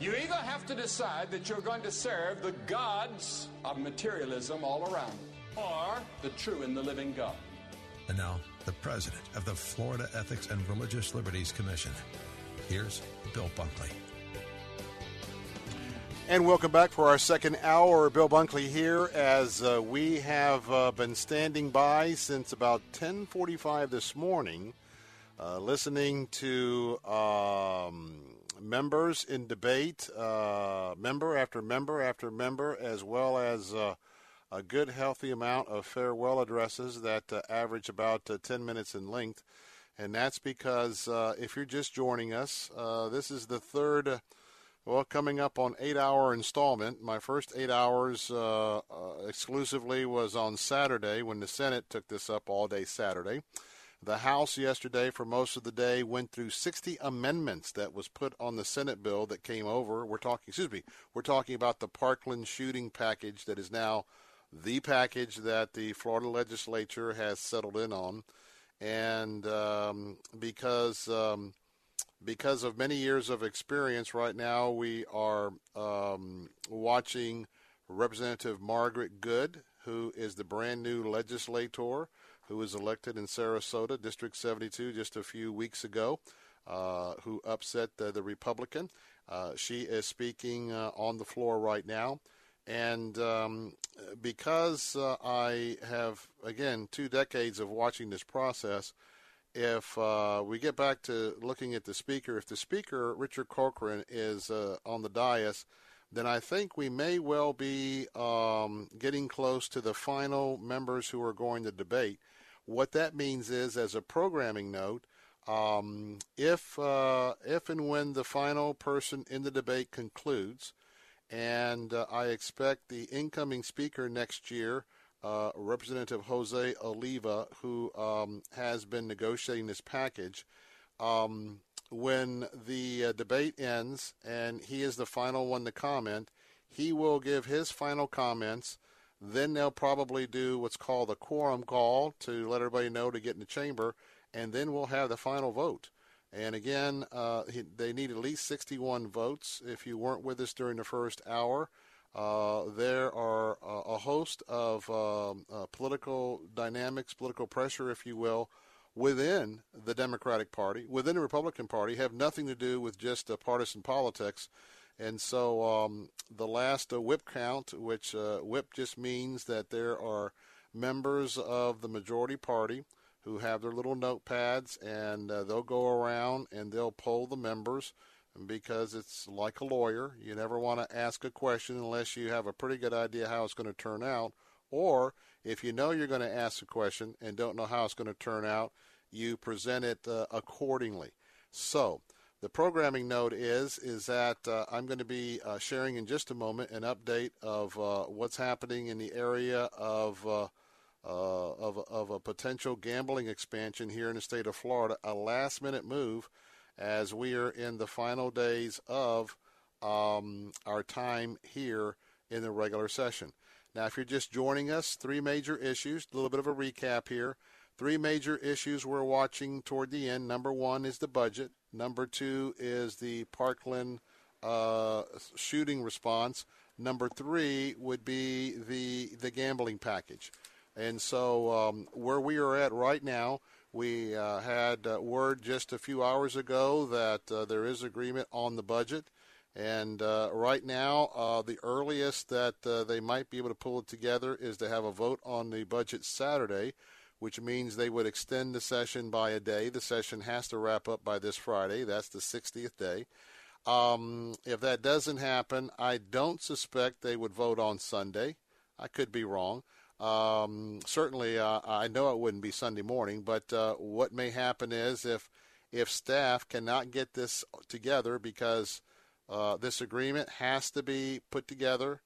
You either have to decide that you're going to serve the gods of materialism all around, or the true and the living God. And now, the president of the Florida Ethics and Religious Liberties Commission. Here's Bill Bunkley. And welcome back for our second hour. Bill Bunkley here, as uh, we have uh, been standing by since about 10:45 this morning, uh, listening to um, members in debate, uh, member after member after member, as well as uh, a good, healthy amount of farewell addresses that uh, average about 10 minutes in length. And that's because if you're just joining us, this is the third. Well, coming up on eight-hour installment. My first eight hours uh, uh, exclusively was on Saturday when the Senate took this up all day Saturday. The House yesterday, for most of the day, went through 60 amendments that was put on the Senate bill that came over. We're talking, excuse me, we're talking about the Parkland shooting package that is now the package that the Florida legislature has settled in on, and um, because. Um, because of many years of experience, right now we are um, watching Representative Margaret Good, who is the brand new legislator who was elected in Sarasota, District 72, just a few weeks ago, uh, who upset the, the Republican. Uh, she is speaking uh, on the floor right now. And um, because uh, I have, again, two decades of watching this process, if uh, we get back to looking at the speaker, if the speaker, Richard Corcoran, is uh, on the dais, then I think we may well be um, getting close to the final members who are going to debate. What that means is, as a programming note, um, if uh, if and when the final person in the debate concludes, and uh, I expect the incoming speaker next year uh, Representative Jose Oliva, who um, has been negotiating this package. Um, when the uh, debate ends and he is the final one to comment, he will give his final comments. Then they'll probably do what's called a quorum call to let everybody know to get in the chamber, and then we'll have the final vote. And again, uh, they need at least 61 votes. If you weren't with us during the first hour, uh, there are a, a host of um, uh, political dynamics, political pressure, if you will, within the Democratic Party, within the Republican Party, have nothing to do with just uh, partisan politics. And so um, the last uh, whip count, which uh, whip just means that there are members of the majority party who have their little notepads and uh, they'll go around and they'll poll the members because it's like a lawyer. You never want to ask a question unless you have a pretty good idea how it's going to turn out. Or if you know you're going to ask a question and don't know how it's going to turn out, you present it uh, accordingly. So, the programming note is is that uh, I'm going to be uh, sharing in just a moment an update of uh, what's happening in the area of uh, uh, of of a potential gambling expansion here in the state of Florida, a last minute move as we are in the final days of um, our time here in the regular session. Now, if you're just joining us, three major issues, a little bit of a recap here. Three major issues we're watching toward the end. Number one is the budget. Number two is the Parkland uh, shooting response. Number three would be the the gambling package. And so um, where we are at right now, we uh, had uh, word just a few hours ago that uh, there is agreement on the budget. And uh, right now, uh, the earliest that they might be able to pull it together is to have a vote on the budget Saturday which means they would extend the session by a day. The session has to wrap up by this Friday. That's the 60th day. Um, if that doesn't happen, I don't suspect they would vote on Sunday. I could be wrong. Um, certainly, uh, I know it wouldn't be Sunday morning, but uh, what may happen is if if staff cannot get this together because uh, this agreement has to be put together.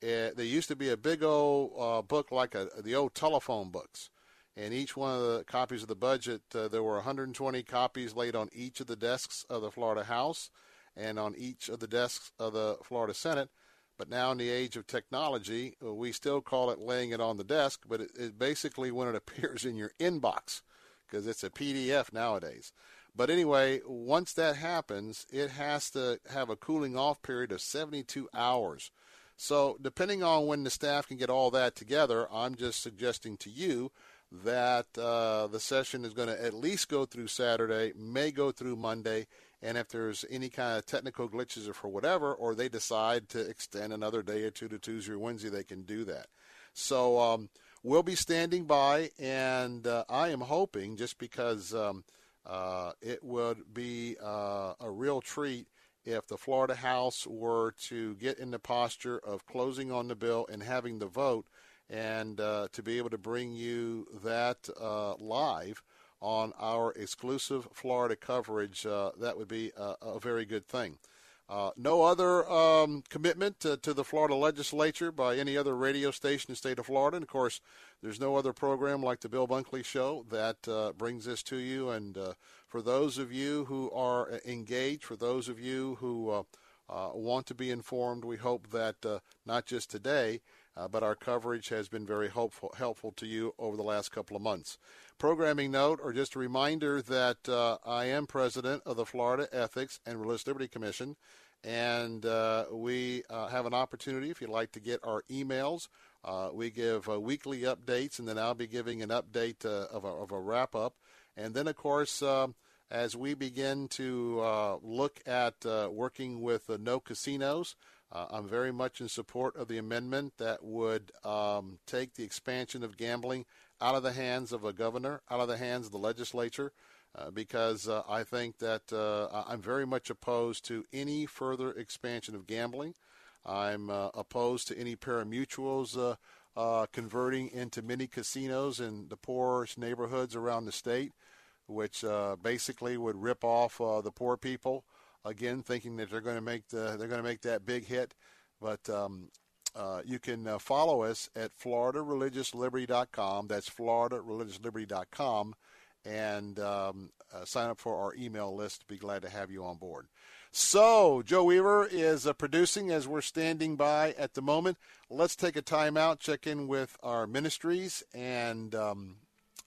It, there used to be a big old uh, book like a, the old telephone books and each one of the copies of the budget, uh, there were 120 copies laid on each of the desks of the Florida House and on each of the desks of the Florida Senate. But now, in the age of technology, uh, we still call it laying it on the desk, but it, it basically when it [LAUGHS] appears in your inbox because it's a PDF nowadays. But anyway, once that happens, it has to have a cooling off period of 72 hours. So, depending on when the staff can get all that together, I'm just suggesting to you that uh, the session is going to at least go through Saturday, may go through Monday, and if there's any kind of technical glitches or for whatever, or they decide to extend another day or two to Tuesday or Wednesday, they can do that. So um, we'll be standing by, and uh, I am hoping, just because um, uh, it would be uh, a real treat if the Florida House were to get in the posture of closing on the bill and having the vote and uh, to be able to bring you that uh, live on our exclusive Florida coverage, uh, that would be a, a, very good thing. Uh, no other um, commitment to, to, the Florida legislature by any other radio station in the state of Florida. And of course, there's no other program like the Bill Bunkley Show that uh, brings this to you. And uh, for those of you who are engaged, for those of you who want to be informed, we hope that not just today, uh, but our coverage has been very helpful, helpful to you over the last couple of months. Programming note, or just a reminder that uh, I am president of the Florida Ethics and Religious Liberty Commission, and uh, we uh, have an opportunity if you'd like to get our emails. Uh, we give uh, weekly updates, and then I'll be giving an update of a, of, a, wrap up. And then, of course, as we begin to look at working with no casinos, uh, I'm very much in support of the amendment that would um, take the expansion of gambling out of the hands of a governor, out of the hands of the legislature, uh, because uh, I think that uh, I'm very much opposed to any further expansion of gambling. I'm uh, opposed to any pari-mutuels uh, converting into mini casinos in the poorest neighborhoods around the state, which basically would rip off the poor people again, thinking that they're going to make the they're going to make that big hit. But um, uh, you can uh, follow us at FloridaReligiousLiberty.com. That's FloridaReligiousLiberty.com, and um, uh, sign up for our email list. Be glad to have you on board. So, Joe Weaver is uh, producing as we're standing by at the moment. Let's take a time out, check in with our ministries and um,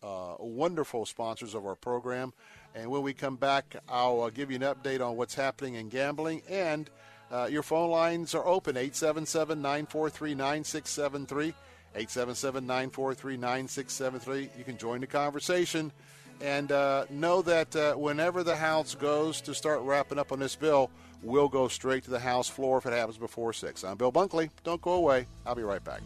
uh, wonderful sponsors of our program. And when we come back, I'll uh, give you an update on what's happening in gambling and Uh, your phone lines are open 877 943 9673. 877 943 9673. You can join the conversation. And uh, know that uh, whenever the House goes to start wrapping up on this bill, we'll go straight to the House floor if it happens before 6. I'm Bill Bunkley. Don't go away. I'll be right back.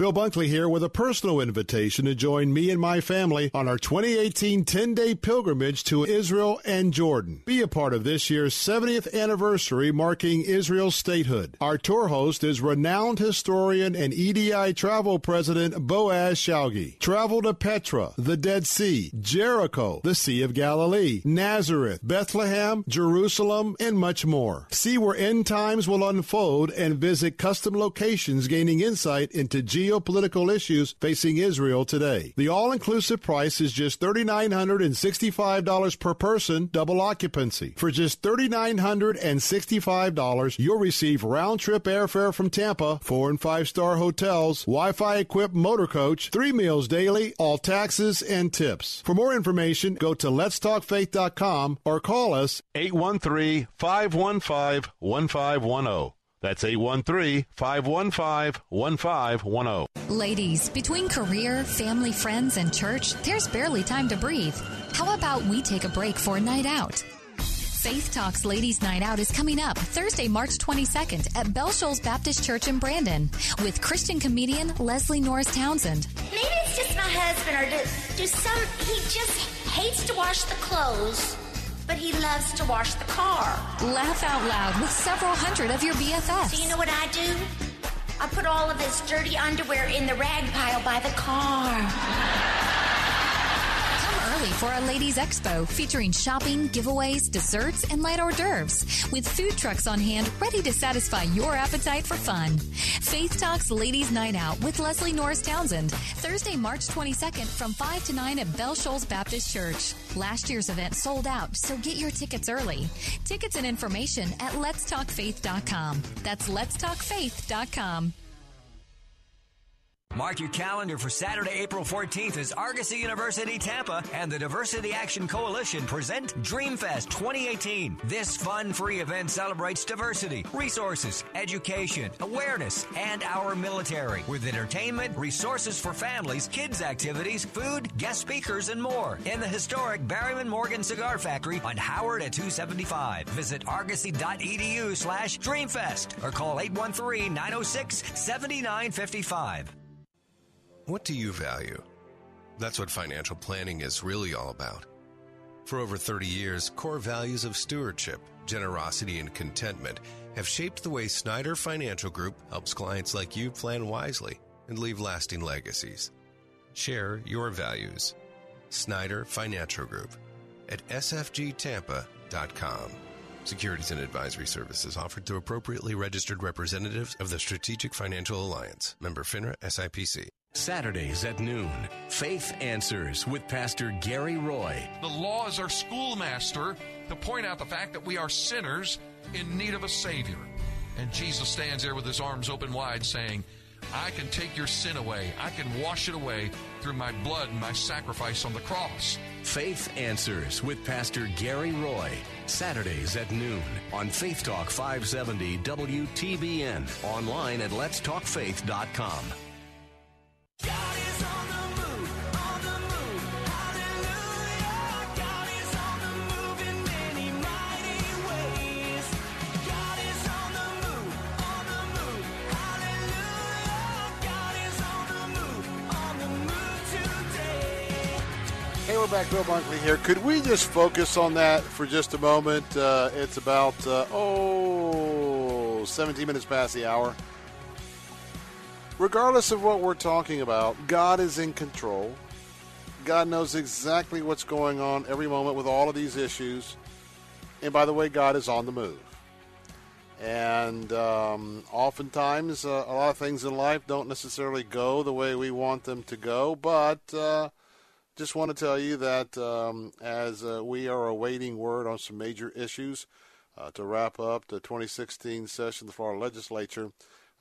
Bill Bunkley here with a personal invitation to join me and my family on our 2018 10 day pilgrimage to Israel and Jordan. Be a part of this year's 70th anniversary marking Israel's statehood. Our tour host is renowned historian and EDI travel president Boaz Shalgi. Travel to Petra, the Dead Sea, Jericho, the Sea of Galilee, Nazareth, Bethlehem, Jerusalem, and much more. See where end times will unfold and visit custom locations gaining insight into geo geopolitical issues facing Israel today. The all inclusive price is just $3,965 per person, double occupancy. For just $3,965, you'll receive round trip airfare from Tampa, four and five star hotels, Wi Fi equipped motor coach, three meals daily, all taxes and tips. For more information, go to letstalkfaith.com or call us 813 515 1510. That's 813 515 1510. Ladies, between career, family, friends, and church, there's barely time to breathe. How about we take a break for a night out? Faith Talks Ladies Night Out is coming up Thursday, March 22nd at Bell Shoals Baptist Church in Brandon with Christian comedian Leslie Norris Townsend. Maybe it's just my husband or do, do some, he just hates to wash the clothes but he loves to wash the car. Laugh out loud with several hundred of your BFFs. So you know what I do? I put all of his dirty underwear in the rag pile by the car early for our Ladies Expo featuring shopping, giveaways, desserts, and light hors d'oeuvres with food trucks on hand ready to satisfy your appetite for fun. Faith Talks Ladies Night Out with Leslie Norris Townsend, Thursday, March 22nd from 5 to 9 at Bell Shoals Baptist Church. Last year's event sold out, so get your tickets early. Tickets and information at letstalkfaith.com. That's letstalkfaith.com. Mark your calendar for Saturday, April 14th as Argosy University Tampa and the Diversity Action Coalition present Dreamfest 2018. This fun free event celebrates diversity, resources, education, awareness, and our military with entertainment, resources for families, kids activities, food, guest speakers, and more in the historic Berriman Morgan Cigar Factory on Howard at 275. Visit argosy.edu slash dreamfest or call 813 906 7955. What do you value? That's what financial planning is really all about. For over 30 years, core values of stewardship, generosity, and contentment have shaped the way Snyder Financial Group helps clients like you plan wisely and leave lasting legacies. Share your values. Snyder Financial Group at sfgtampa.com. Securities and advisory services offered through appropriately registered representatives of the Strategic Financial Alliance. Member FINRA SIPC. Saturdays at noon, Faith Answers with Pastor Gary Roy. The law is our schoolmaster to point out the fact that we are sinners in need of a Savior. And Jesus stands there with his arms open wide saying, I can take your sin away. I can wash it away through my blood and my sacrifice on the cross. Faith Answers with Pastor Gary Roy. Saturdays at noon on Faith Talk 570 WTBN. Online at letstalkfaith.com. Hey, we're back. Bill Bunkley here. Could we just focus on that for just a moment? Uh, it's about, uh, oh, 17 minutes past the hour. Regardless of what we're talking about, God is in control. God knows exactly what's going on every moment with all of these issues. And by the way, God is on the move. And um, oftentimes, uh, a lot of things in life don't necessarily go the way we want them to go, but. Uh, just want to tell you that um, as uh, we are awaiting word on some major issues uh, to wrap up the 2016 session of the Florida Legislature,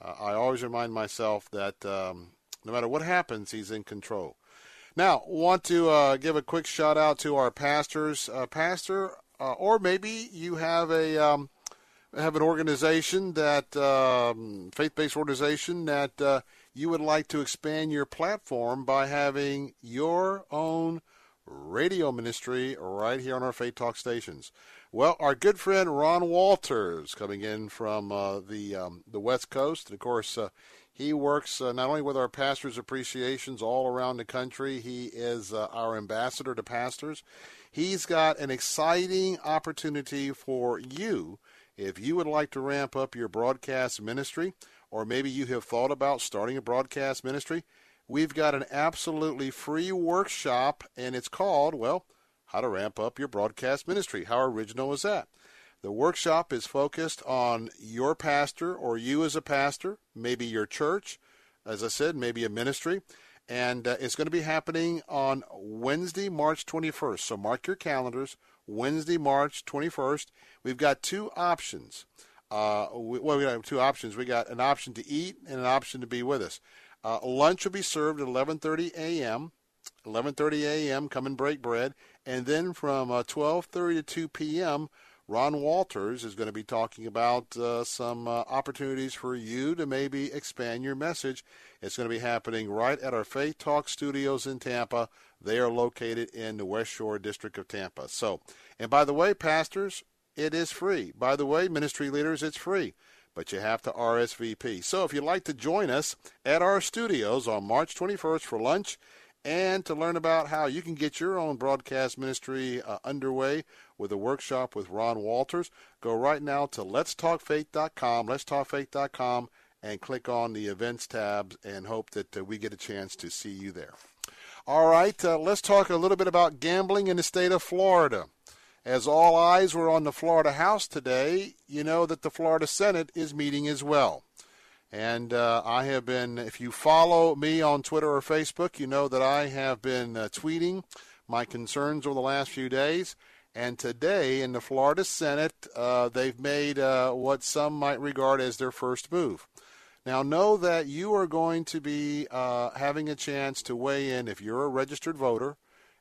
uh, I always remind myself that um, no matter what happens, he's in control. Now, want to uh, give a quick shout out to our pastors, uh, pastor, uh, or maybe you have a um, have an organization that um, faith-based organization that uh, you would like to expand your platform by having your own radio ministry right here on our Faith Talk stations. Well, our good friend Ron Walters coming in from uh, the um, the West Coast, and of course. Uh, he works uh, not only with our pastors' appreciations all around the country, he is uh, our ambassador to pastors. He's got an exciting opportunity for you if you would like to ramp up your broadcast ministry, or maybe you have thought about starting a broadcast ministry. We've got an absolutely free workshop, and it's called, well, How to Ramp Up Your Broadcast Ministry. How original is that? The workshop is focused on your pastor or you as a pastor, maybe your church, as I said, maybe a ministry. And uh, it's going to be happening on Wednesday, March 21st. So mark your calendars. Wednesday, March 21st. We've got two options. Uh, we, well, we have two options. We got an option to eat and an option to be with us. Uh, lunch will be served at 11:30 a.m. 11:30 a.m. Come and break bread, and then from 12:30 uh, to 2 p.m. Ron Walters is going to be talking about uh, some uh, opportunities for you to maybe expand your message. It's going to be happening right at our Faith Talk studios in Tampa. They are located in the West Shore District of Tampa. So, and by the way, pastors, it is free. By the way, ministry leaders, it's free, but you have to RSVP. So, if you'd like to join us at our studios on March 21st for lunch, and to learn about how you can get your own broadcast ministry uh, underway with a workshop with Ron Walters, go right now to letstalkfaith.com, letstalkfaith.com, and click on the events tab and hope that uh, we get a chance to see you there. All right, uh, let's talk a little bit about gambling in the state of Florida. As all eyes were on the Florida House today, you know that the Florida Senate is meeting as well. And uh, I have been, if you follow me on Twitter or Facebook, you know that I have been uh, tweeting my concerns over the last few days. And today in the Florida Senate, uh, they've made uh, what some might regard as their first move. Now, know that you are going to be uh, having a chance to weigh in if you're a registered voter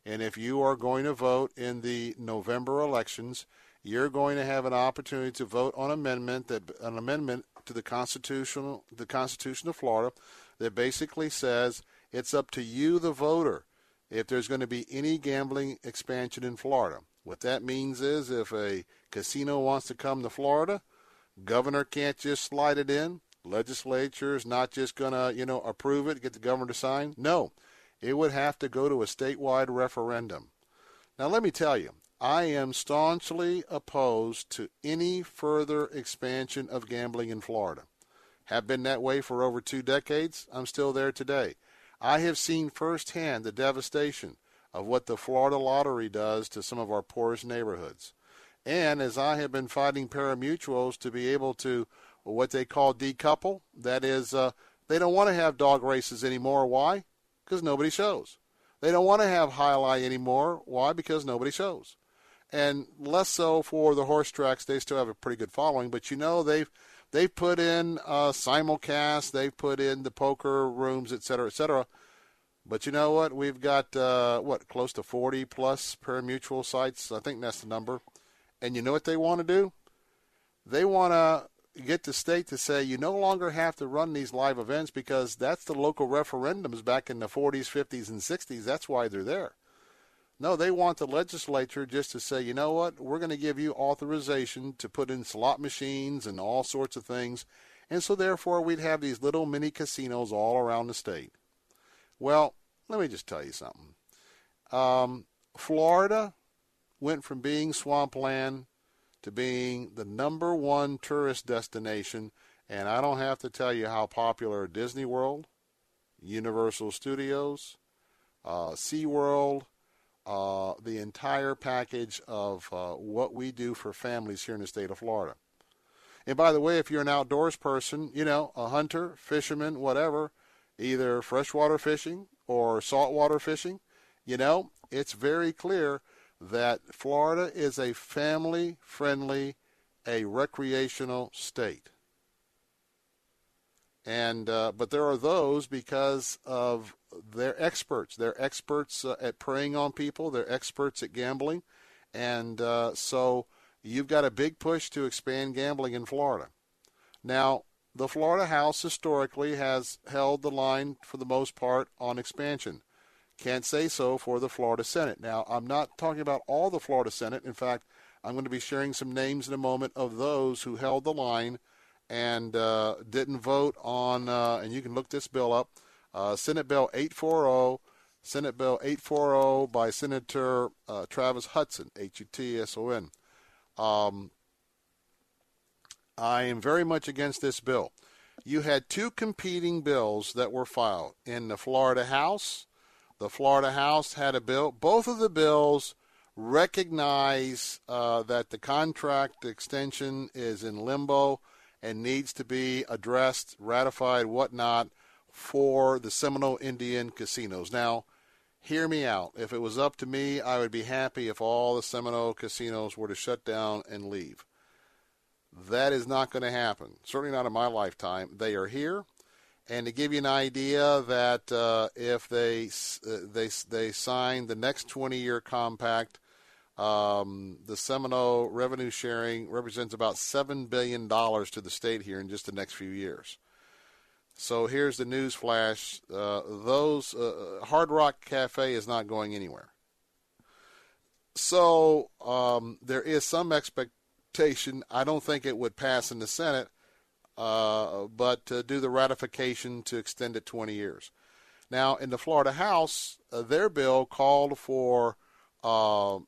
and if you are going to vote in the November elections. You're going to have an opportunity to vote on amendment that an amendment to the constitutional the Constitution of Florida that basically says it's up to you, the voter, if there's going to be any gambling expansion in Florida. What that means is if a casino wants to come to Florida, governor can't just slide it in. Legislature is not just going to, you know, approve it, get the governor to sign. No, it would have to go to a statewide referendum. Now, let me tell you, I am staunchly opposed to any further expansion of gambling in Florida. Have been that way for over two decades. I'm still there today. I have seen firsthand the devastation of what the Florida lottery does to some of our poorest neighborhoods. And as I have been fighting pari-mutuels to be able to what they call decouple, that is, uh, they don't want to have dog races anymore. Why? Because nobody shows. They don't want to have jai alai anymore. Why? Because nobody shows and less so for the horse tracks. They still have a pretty good following, but you know they've they've put in uh, simulcast, they've put in the poker rooms, et cetera, et cetera. But you know what? We've got uh, what close to 40 plus pari-mutuel sites. I think that's the number. And you know what they want to do? They want to get the state to say you no longer have to run these live events because that's the local referendums back in the 40s, 50s, and 60s. That's why they're there. No, they want the legislature just to say, you know what, we're going to give you authorization to put in slot machines and all sorts of things. And so, therefore, we'd have these little mini casinos all around the state. Well, let me just tell you something. Um, Florida went from being swampland to being the number one tourist destination. And I don't have to tell you how popular Disney World, Universal Studios, uh, SeaWorld, uh, the entire package of uh, what we do for families here in the state of Florida. And by the way, if you're an outdoors person, you know, a hunter, fisherman, whatever, either freshwater fishing or saltwater fishing, you know, it's very clear that Florida is a family friendly, a recreational state. And uh, but there are those because of they're experts. They're experts uh, at preying on people. They're experts at gambling, and uh, so you've got a big push to expand gambling in Florida. Now, the Florida House historically has held the line for the most part on expansion. Can't say so for the Florida Senate. Now, I'm not talking about all the Florida Senate. In fact, I'm going to be sharing some names in a moment of those who held the line and uh, didn't vote on, uh, and you can look this bill up, uh, Senate Bill 840, Senate Bill 840 by Senator uh, Travis Hutson, H-U-T-S-O-N. Um, I am very much against this bill. You had two competing bills that were filed in the Florida House. The Florida House had a bill. Both of the bills recognize uh, that the contract extension is in limbo and needs to be addressed, ratified, whatnot, for the Seminole Indian casinos. Now, hear me out. If it was up to me, I would be happy if all the Seminole casinos were to shut down and leave. That is not going to happen. Certainly not in my lifetime. They are here, and to give you an idea, that uh, if they uh, they they sign the next 20-year compact, um, the Seminole revenue sharing represents about seven billion dollars to the state here in just the next few years. So here's the news flash: uh, those uh, Hard Rock Cafe is not going anywhere. So um, there is some expectation. I don't think it would pass in the Senate, uh, but to do the ratification to extend it 20 years. Now, in the Florida House, uh, their bill called for uh,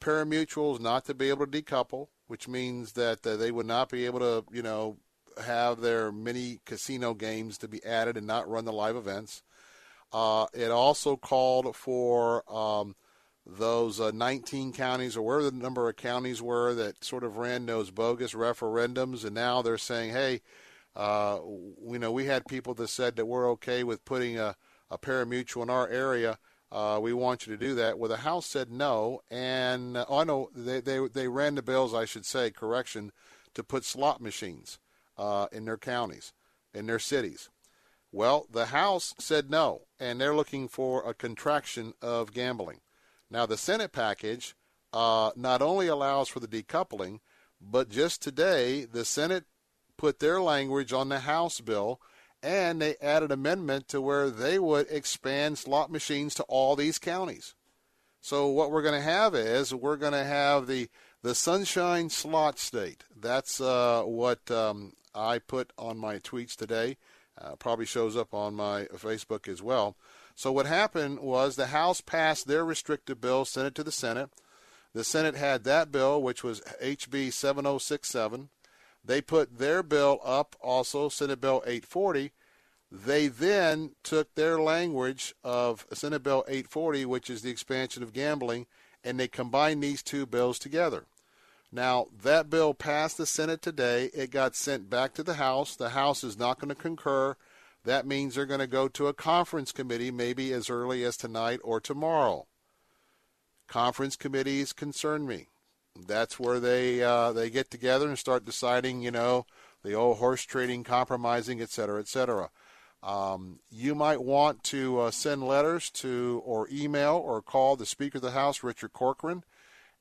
pari-mutuels not to be able to decouple, which means that uh, they would not be able to, you know, have their mini casino games to be added and not run the live events. Uh, it also called for um, those uh, 19 counties, or where the number of counties were that sort of ran those bogus referendums, and now they're saying, hey, uh, you know, we had people that said that we're okay with putting a, a pari-mutuel in our area. Uh, we want you to do that. Well, the House said no, and uh, oh, no, they, they they ran the bills, I should say, correction, to put slot machines uh, in their counties, in their cities. Well, the House said no, and they're looking for a contraction of gambling. Now, the Senate package uh, not only allows for the decoupling, but just today, the Senate put their language on the House bill, and they added amendment to where they would expand slot machines to all these counties. So what we're going to have is we're going to have the the Sunshine Slot State. That's uh, what um, I put on my tweets today. Uh, probably shows up on my Facebook as well. So what happened was the House passed their restrictive bill, sent it to the Senate. The Senate had that bill, which was HB 7067. They put their bill up also, Senate Bill 840. They then took their language of Senate Bill 840, which is the expansion of gambling, and they combined these two bills together. Now, that bill passed the Senate today. It got sent back to the House. The House is not going to concur. That means they're going to go to a conference committee maybe as early as tonight or tomorrow. Conference committees concern me. That's where they uh, they get together and start deciding, you know, the old horse trading, compromising, et cetera, et cetera. Um, you might want to uh, send letters to or email or call the Speaker of the House, Richard Corcoran.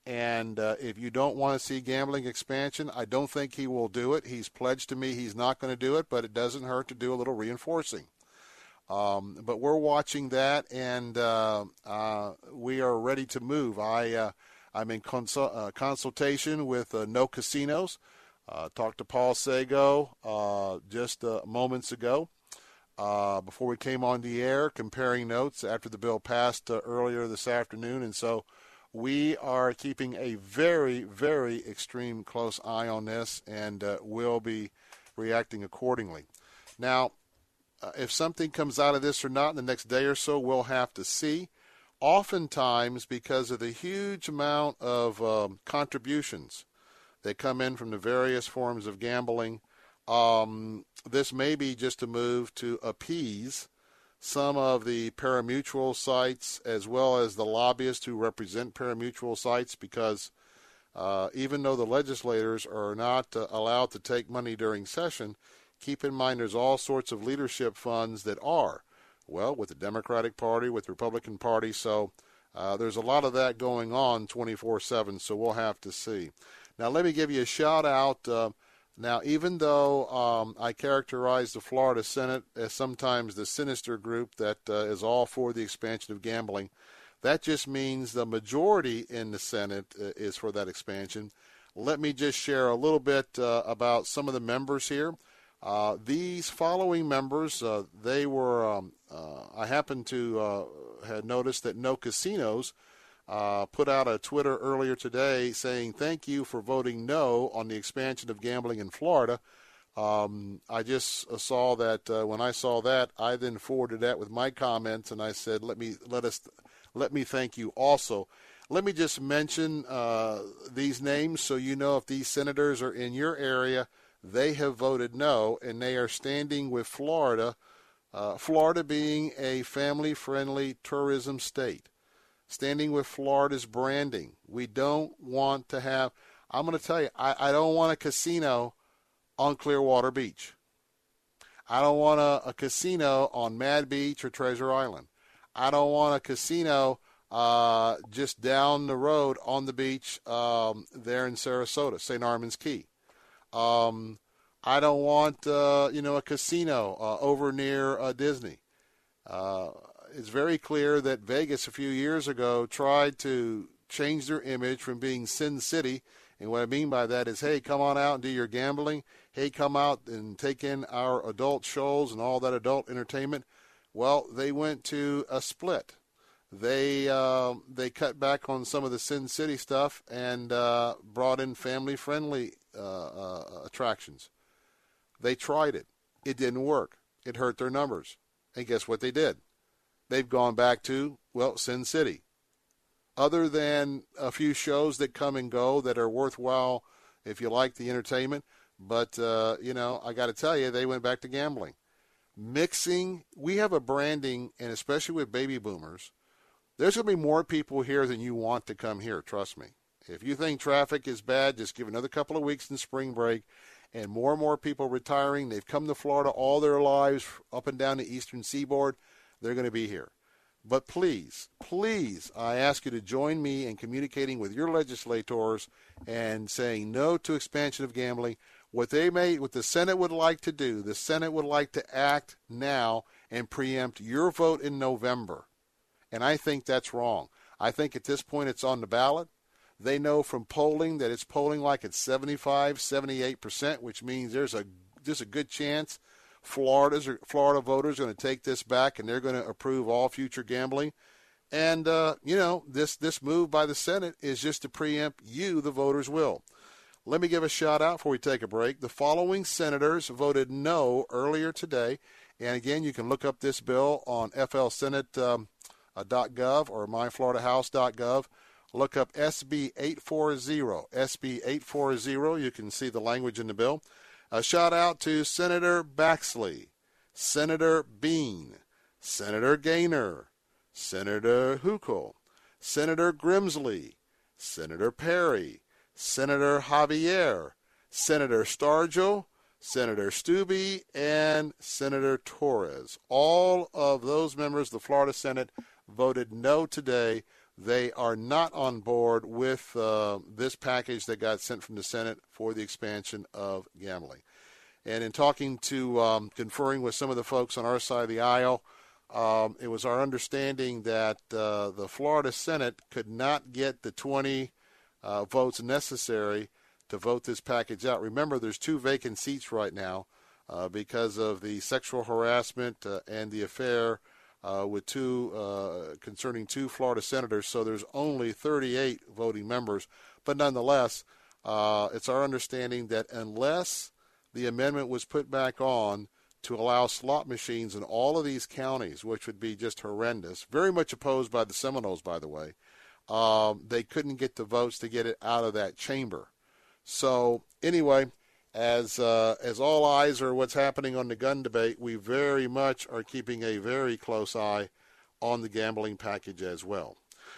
And uh, if you don't want to see gambling expansion, I don't think he will do it. He's pledged to me he's not going to do it, but it doesn't hurt to do a little reinforcing. Um, but we're watching that, and uh, uh, we are ready to move. I uh, I'm in consul- uh, consultation with uh, No Casinos. talked to Paul Seago just moments ago. before we came on the air, comparing notes after the bill passed earlier this afternoon, and so we are keeping a very, very extreme close eye on this and uh, will be reacting accordingly. Now, uh, if something comes out of this or not in the next day or so, we'll have to see. Oftentimes, because of the huge amount of um, contributions that come in from the various forms of gambling, um, this may be just a move to appease some of the pari-mutuel sites as well as the lobbyists who represent pari-mutuel sites because uh, even though the legislators are not uh, allowed to take money during session, keep in mind there's all sorts of leadership funds that are, well, with the Democratic Party, with the Republican Party. So uh, there's a lot of that going on 24 7. So we'll have to see. Now, let me give you a shout out. Now, even though um, I characterize the Florida Senate as sometimes the sinister group that uh, is all for the expansion of gambling, that just means the majority in the Senate uh, is for that expansion. Let me just share a little bit uh, about some of the members here. Uh, these following members, uh, they were. Um, uh, I happen to had noticed that No Casinos put out a Twitter earlier today saying thank you for voting no on the expansion of gambling in Florida. Um, I just saw that when I saw that, I then forwarded that with my comments, and I said, "Let me let us let me thank you also. Let me just mention uh, these names so you know if these senators are in your area. They have voted no, and they are standing with Florida, uh, Florida being a family friendly tourism state. Standing with Florida's branding. We don't want to have, I'm going to tell you, I, I don't want a casino on Clearwater Beach. I don't want a, a casino on Mad Beach or Treasure Island. I don't want a casino uh, just down the road on the beach um, there in Sarasota, St. Armands Key. Um, I don't want uh, you know a casino uh, over near uh, Disney. It's very clear that Vegas a few years ago tried to change their image from being Sin City, and what I mean by that is, hey, come on out and do your gambling. Hey, come out and take in our adult shows and all that adult entertainment. Well, they went to a split. They uh, they cut back on some of the Sin City stuff and uh, brought in family friendly uh, uh, attractions. They tried it. It didn't work. It hurt their numbers. And guess what they did? They've gone back to well Sin City. Other than a few shows that come and go that are worthwhile if you like the entertainment, but uh, you know I got to tell you they went back to gambling mixing. We have a branding, and especially with baby boomers, there's going to be more people here than you want to come here. Trust me. If you think traffic is bad, just give another couple of weeks in spring break. And more and more people retiring. They've come to Florida all their lives, up and down the eastern seaboard. They're going to be here. But please, please, I ask you to join me in communicating with your legislators and saying no to expansion of gambling. What they may, what the Senate would like to do, the Senate would like to act now and preempt your vote in November. And I think that's wrong. I think at this point it's on the ballot. They know from polling that it's polling like it's 75, 78%, which means there's a there's a good chance Florida's Florida voters are going to take this back and they're going to approve all future gambling. And uh, you know this this move by the Senate is just to preempt you, the voters' will. Let me give a shout out before we take a break. The following senators voted no earlier today. And again, you can look up this bill on flsenate.gov um, uh, or myfloridahouse.gov. Look up SB 840. SB 840. You can see the language in the bill. A shout out to Senator Baxley, Senator Bean, Senator Gainer, Senator Hukill, Senator Grimsley, Senator Perry, Senator Javier, Senator Stargel, Senator Steube, and Senator Torres. All of those members of the Florida Senate voted no today. They are not on board with uh, this package that got sent from the Senate for the expansion of gambling. And in talking to, um, conferring with some of the folks on our side of the aisle, um, it was our understanding that uh, the Florida Senate could not get the 20 uh, votes necessary to vote this package out. Remember, there's two vacant seats right now uh, because of the sexual harassment uh, and the affair uh, with two uh, concerning two Florida senators. So there's only 38 voting members, but nonetheless, uh, it's our understanding that unless the amendment was put back on to allow slot machines in all of these counties, which would be just horrendous, very much opposed by the Seminoles, by the way um, they couldn't get the votes to get it out of that chamber. So anyway, as uh, as all eyes are what's happening on the gun debate, we very much are keeping a very close eye on the gambling package as well.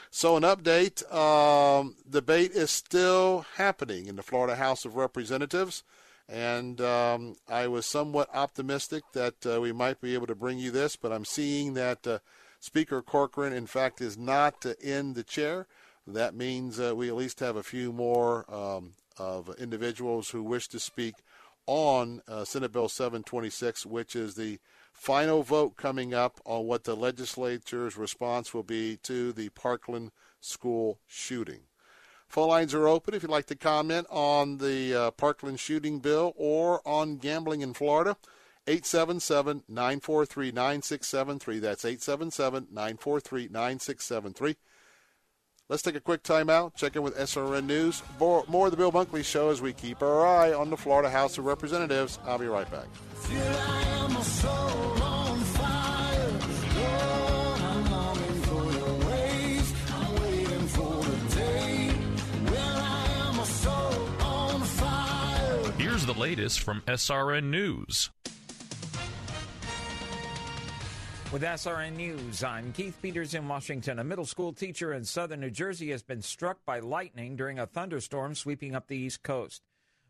So an update: um, debate is still happening in the Florida House of Representatives, and um, I was somewhat optimistic that uh, we might be able to bring you this, but I'm seeing that uh, Speaker Corcoran, in fact, is not uh, in the chair. That means uh, we at least have a few more um, of individuals who wish to speak on uh, Senate Bill 726, which is the final vote coming up on what the legislature's response will be to the Parkland school shooting. Phone lines are open if you'd like to comment on the uh, Parkland shooting bill or on gambling in Florida. 877 943 9673. That's 877 943 9673. Let's take a quick timeout, check in with SRN News. More, more of the Bill Bunkley Show as we keep our eye on the Florida House of Representatives. I'll be right back. Here's the latest from SRN News. With SRN News, I'm Keith Peters in Washington. A middle school teacher in southern New Jersey has been struck by lightning during a thunderstorm sweeping up the East Coast.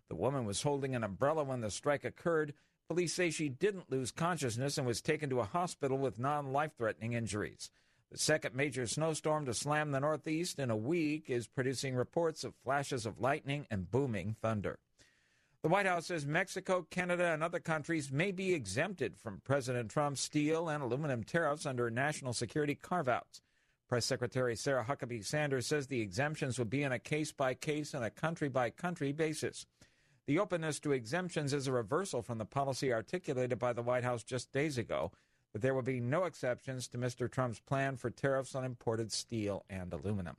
The woman was holding an umbrella when the strike occurred. Police say she didn't lose consciousness and was taken to a hospital with non life threatening injuries. The second major snowstorm to slam the Northeast in a week is producing reports of flashes of lightning and booming thunder. The White House says Mexico, Canada, and other countries may be exempted from President Trump's steel and aluminum tariffs under national security carve outs. Press Secretary Sarah Huckabee Sanders says the exemptions will be on a case by case and a country by country basis. The openness to exemptions is a reversal from the policy articulated by the White House just days ago, that there will be no exceptions to Mr. Trump's plan for tariffs on imported steel and aluminum.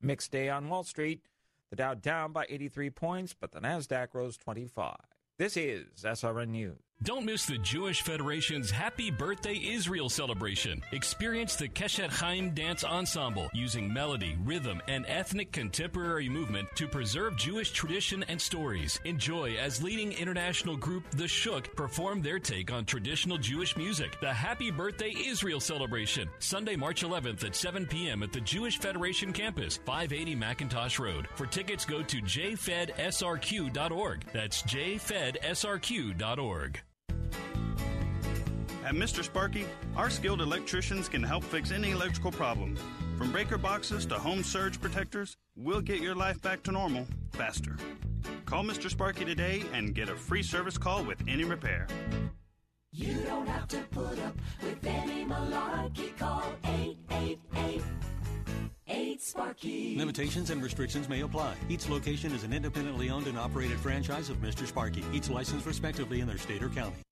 Mixed day on Wall Street. The Dow down by 83 points, but the Nasdaq rose 25. This is SRN News. Don't miss the Jewish Federation's Happy Birthday Israel celebration. Experience the Keshet Chaim Dance Ensemble using melody, rhythm, and ethnic contemporary movement to preserve Jewish tradition and stories. Enjoy as leading international group The Shuk perform their take on traditional Jewish music. The Happy Birthday Israel celebration, Sunday, March 11th at 7 p.m. at the Jewish Federation campus, 580 McIntosh Road. For tickets, go to jfedsrq.org. That's jfedsrq.org. At Mr. Sparky, our skilled electricians can help fix any electrical problem. From breaker boxes to home surge protectors, we'll get your life back to normal faster. Call Mr. Sparky today and get a free service call with any repair. You don't have to put up with any malarkey. Call 888 8 Sparky. Limitations and restrictions may apply. Each location is an independently owned and operated franchise of Mr. Sparky, each licensed respectively in their state or county.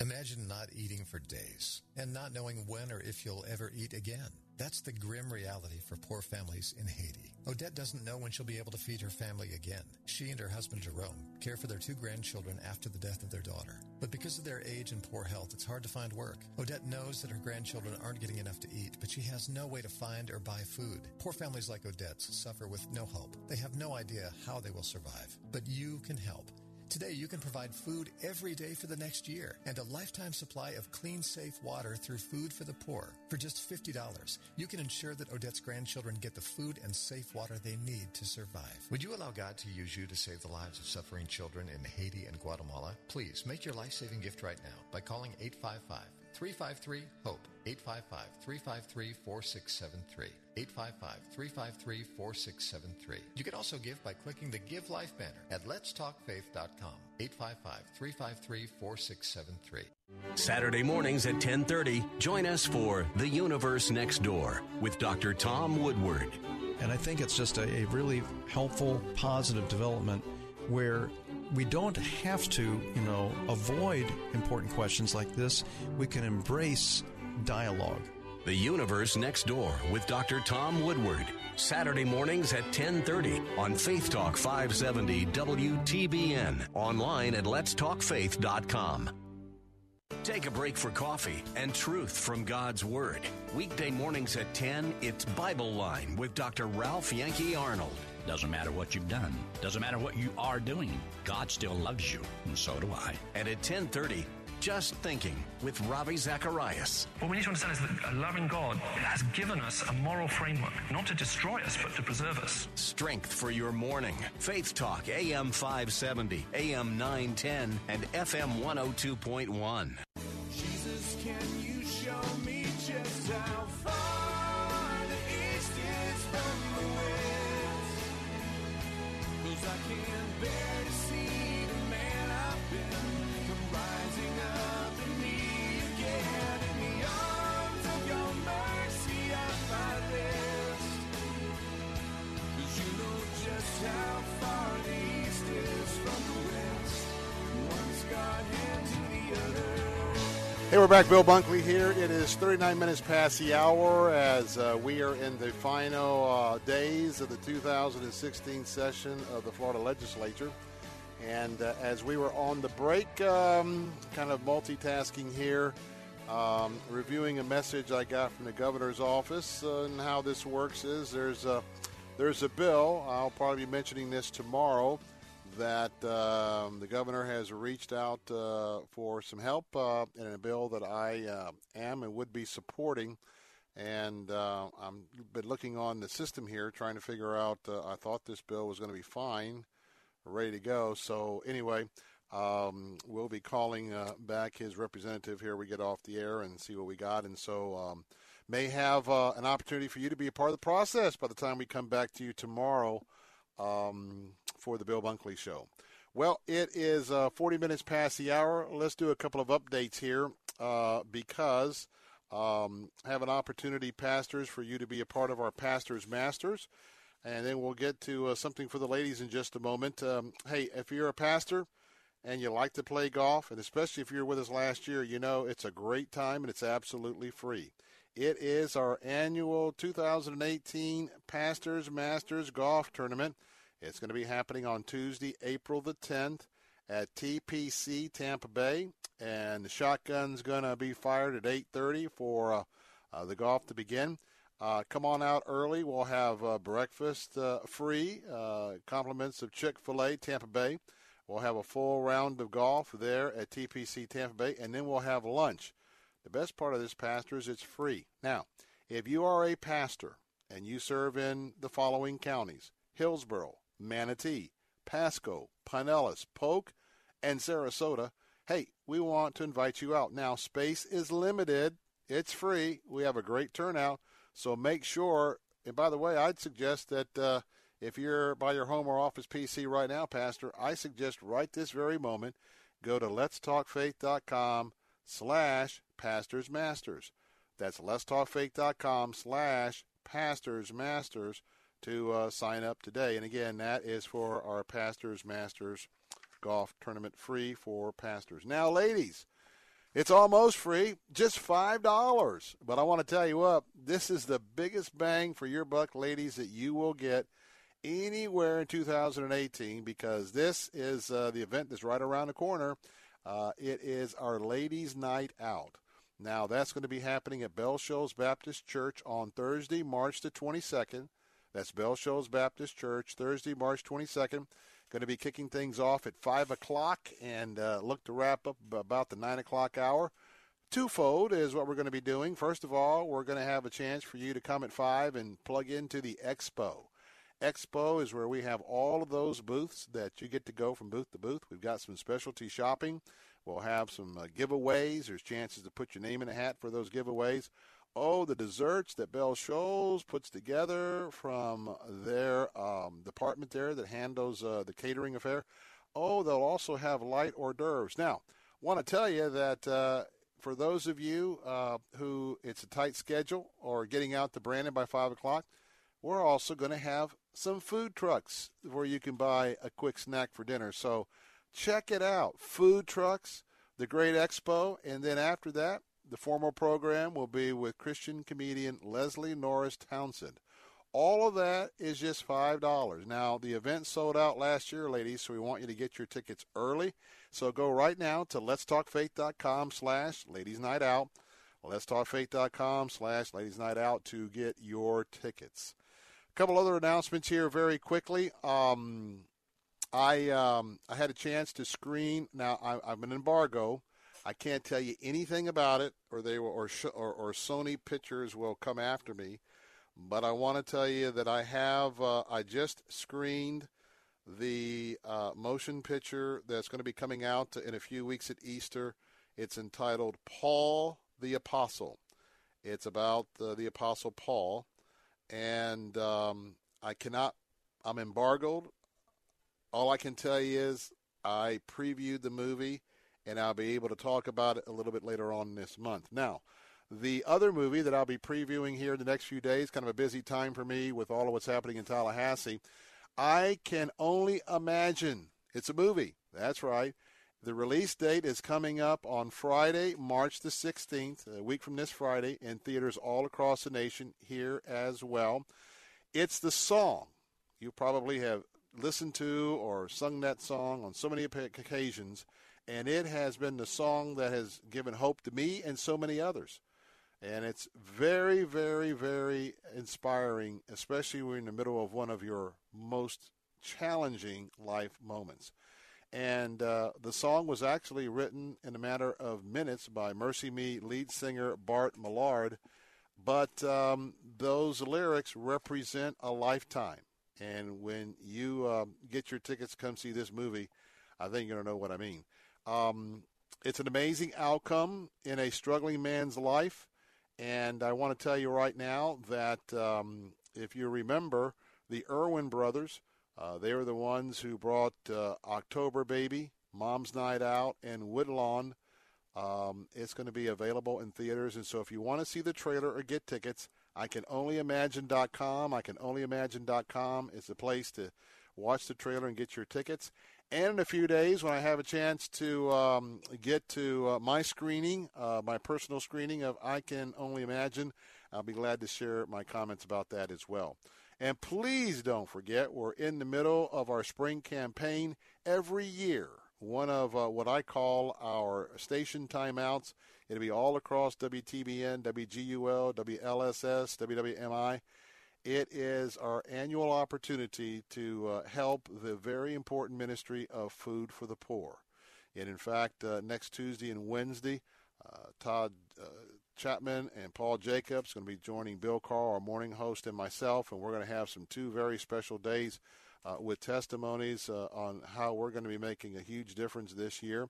Imagine not eating for days and not knowing when or if you'll ever eat again. That's the grim reality for poor families in Haiti. Odette doesn't know when she'll be able to feed her family again. She and her husband Jerome care for their two grandchildren after the death of their daughter. But because of their age and poor health, it's hard to find work. Odette knows that her grandchildren aren't getting enough to eat, but she has no way to find or buy food. Poor families like Odette's suffer with no hope. They have no idea how they will survive. But you can help. Today, you can provide food every day for the next year and a lifetime supply of clean, safe water through Food for the Poor. For just $50, you can ensure that Odette's grandchildren get the food and safe water they need to survive. Would you allow God to use you to save the lives of suffering children in Haiti and Guatemala? Please make your life saving gift right now by calling 855 353 HOPE. 855 353 4673. 855 353 4673. You can also give by clicking the Give Life banner at letstalkfaith.com. 855 353 4673. Saturday mornings at 10:30, join us for The Universe Next Door with Dr. Tom Woodward. And I think it's just a, a really helpful, positive development where we don't have to, you know, avoid important questions like this. We can embrace dialogue. The Universe Next Door with Dr. Tom Woodward. Saturday mornings at 1030 on Faith Talk 570 WTBN. Online at letstalkfaith.com. Take a break for coffee and truth from God's Word. Weekday mornings at 10, it's Bible Line with Dr. Ralph Yankee Arnold. Doesn't matter what you've done. Doesn't matter what you are doing. God still loves you, and so do I. And at 1030, just Thinking with Ravi Zacharias. What we need to understand is that a loving God has given us a moral framework, not to destroy us, but to preserve us. Strength for your morning. Faith Talk, AM 570, AM 910, and FM 102.1. Hey, we're back. Bill Bunkley here. It is 39 minutes past the hour as uh, we are in the final uh, days of the 2016 session of the Florida Legislature. And uh, as we were on the break, um, kind of multitasking here, um, reviewing a message I got from the governor's office uh, and how this works is there's a, there's a bill, I'll probably be mentioning this tomorrow, that um, the governor has reached out uh, for some help uh, in a bill that I uh, am and would be supporting. And uh, I've been looking on the system here, trying to figure out. Uh, I thought this bill was going to be fine, ready to go. So anyway, um, we'll be calling uh, back his representative here. We get off the air and see what we got. And so um, may have an opportunity for you to be a part of the process by the time we come back to you tomorrow um, for the Bill Bunkley Show. Well, it is uh, 40 minutes past the hour. Let's do a couple of updates here uh, because um, have an opportunity, pastors, for you to be a part of our Pastors Masters. And then we'll get to uh, something for the ladies in just a moment. Um, hey, if you're a pastor and you like to play golf, and especially if you're with us last year, you know it's a great time and it's absolutely free. It is our annual 2018 Pastors Masters Golf Tournament. It's going to be happening on Tuesday, April the 10th at TPC Tampa Bay, and the shotgun's going to be fired at 8:30 for uh, uh, the golf to begin. Uh, come on out early. We'll have uh, breakfast uh, free, uh, compliments of Chick-fil-A Tampa Bay. We'll have a full round of golf there at TPC Tampa Bay, and then we'll have lunch. The best part of this, pastor, is it's free. Now, if you are a pastor and you serve in the following counties Hillsborough, Manatee, Pasco, Pinellas, Polk, and Sarasota, hey, we want to invite you out. Now, space is limited, it's free. We have a great turnout, so make sure. And by the way, I'd suggest that uh, if you're by your home or office PC right now, Pastor, I suggest right this very moment go to letstalkfaith.com slash pastors masters. That's letstalkfaith.com slash pastors masters to uh, sign up today. And again, that is for our pastors masters golf tournament free for pastors. Now, ladies, it's almost free, just $5. But I want to tell you what, this is the biggest bang for your buck, ladies, that you will get anywhere in 2018 because this is uh, the event that's right around the corner. Uh, it is our Ladies' Night Out. Now, that's going to be happening at Bell Shoals Baptist Church on Thursday, March the 22nd. That's Bell Shoals Baptist Church, Thursday, March 22nd. Going to be kicking things off at 5 o'clock and uh, look to wrap up about the 9 o'clock hour. Twofold is what we're going to be doing. First of all, we're going to have a chance for you to come at 5 and plug into the expo. Expo is where we have all of those booths that you get to go from booth to booth. We've got some specialty shopping. We'll have some uh, giveaways. There's chances to put your name in a hat for those giveaways. Oh, the desserts that Bell Shoals puts together from their um, department there that handles uh, the catering affair. Oh, they'll also have light hors d'oeuvres. Now, want to tell you that uh, for those of you uh, who it's a tight schedule or getting out to Brandon by 5 o'clock, we're also going to have some food trucks where you can buy a quick snack for dinner. So check it out. Food trucks, the Great Expo, and then after that, the formal program will be with Christian comedian Leslie Norris Townsend. All of that is just $5. Now, the event sold out last year, ladies, so we want you to get your tickets early. So go right now to letstalkfaith.com slash ladies night out. Letstalkfaith.com slash ladies night out to get your tickets. A couple other announcements here very quickly. Um, I um, I had a chance to screen. Now I, I'm an embargo. I can't tell you anything about it, or they will, or, or, or Sony Pictures will come after me. But I want to tell you that I have. Uh, I just screened the uh, motion picture that's going to be coming out in a few weeks at Easter. It's entitled Paul the Apostle. It's about uh, the Apostle Paul, and um, I cannot. I'm embargoed. All I can tell you is I previewed the movie, and I'll be able to talk about it a little bit later on this month. Now, the other movie that I'll be previewing here in the next few days, kind of a busy time for me with all of what's happening in Tallahassee. I can only imagine. It's a movie. That's right. The release date is coming up on Friday, March the 16th, a week from this Friday, in theaters all across the nation, here as well. It's the song. You probably have listened to or sung that song on so many occasions, and it has been the song that has given hope to me and so many others. And it's very, very, very inspiring, especially when you're in the middle of one of your most challenging life moments. And uh, the song was actually written in a matter of minutes by Mercy Me lead singer Bart Millard. But um, those lyrics represent a lifetime. And when you uh, get your tickets to come see this movie, I think you're going to know what I mean. Um, it's an amazing outcome in a struggling man's life. And I want to tell you right now that um, if you remember, the Erwin brothers uh, they were the ones who brought uh, October Baby, Mom's Night Out, and Woodlawn. Um, it's going to be available in theaters, and so if you want to see the trailer or get tickets, I can only imagine.com. I can only imagine.com is the place to watch the trailer and get your tickets. And in a few days, when I have a chance to um, get to uh, my screening, uh, my personal screening of I Can Only Imagine, I'll be glad to share my comments about that as well. And please don't forget, we're in the middle of our spring campaign every year. One of uh, what I call our station timeouts. It'll be all across WTBN, WGUL, WLSS, WWMI. It is our annual opportunity to uh, help the very important ministry of Food for the Poor. And in fact, uh, next Tuesday and Wednesday, uh, Todd uh, Chapman and Paul Jacobs going to be joining Bill Carl, our morning host, and myself, and we're going to have some two very special days uh, with testimonies uh, on how we're going to be making a huge difference this year.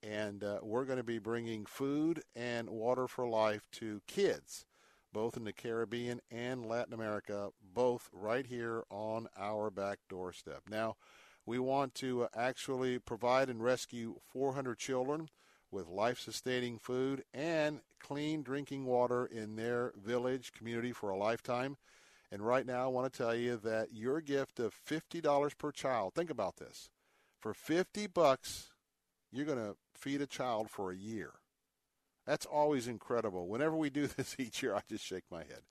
And we're going to be bringing food and water for life to kids, both in the Caribbean and Latin America, both right here on our back doorstep. Now, we want to uh, actually provide and rescue 400 children with life sustaining food and clean drinking water in their village community for a lifetime. And right now, I want to tell you that your gift of $50 per child, think about this. For 50 bucks, you're going to feed a child for a year. That's always incredible. Whenever we do [LAUGHS] this each year, I just shake my head.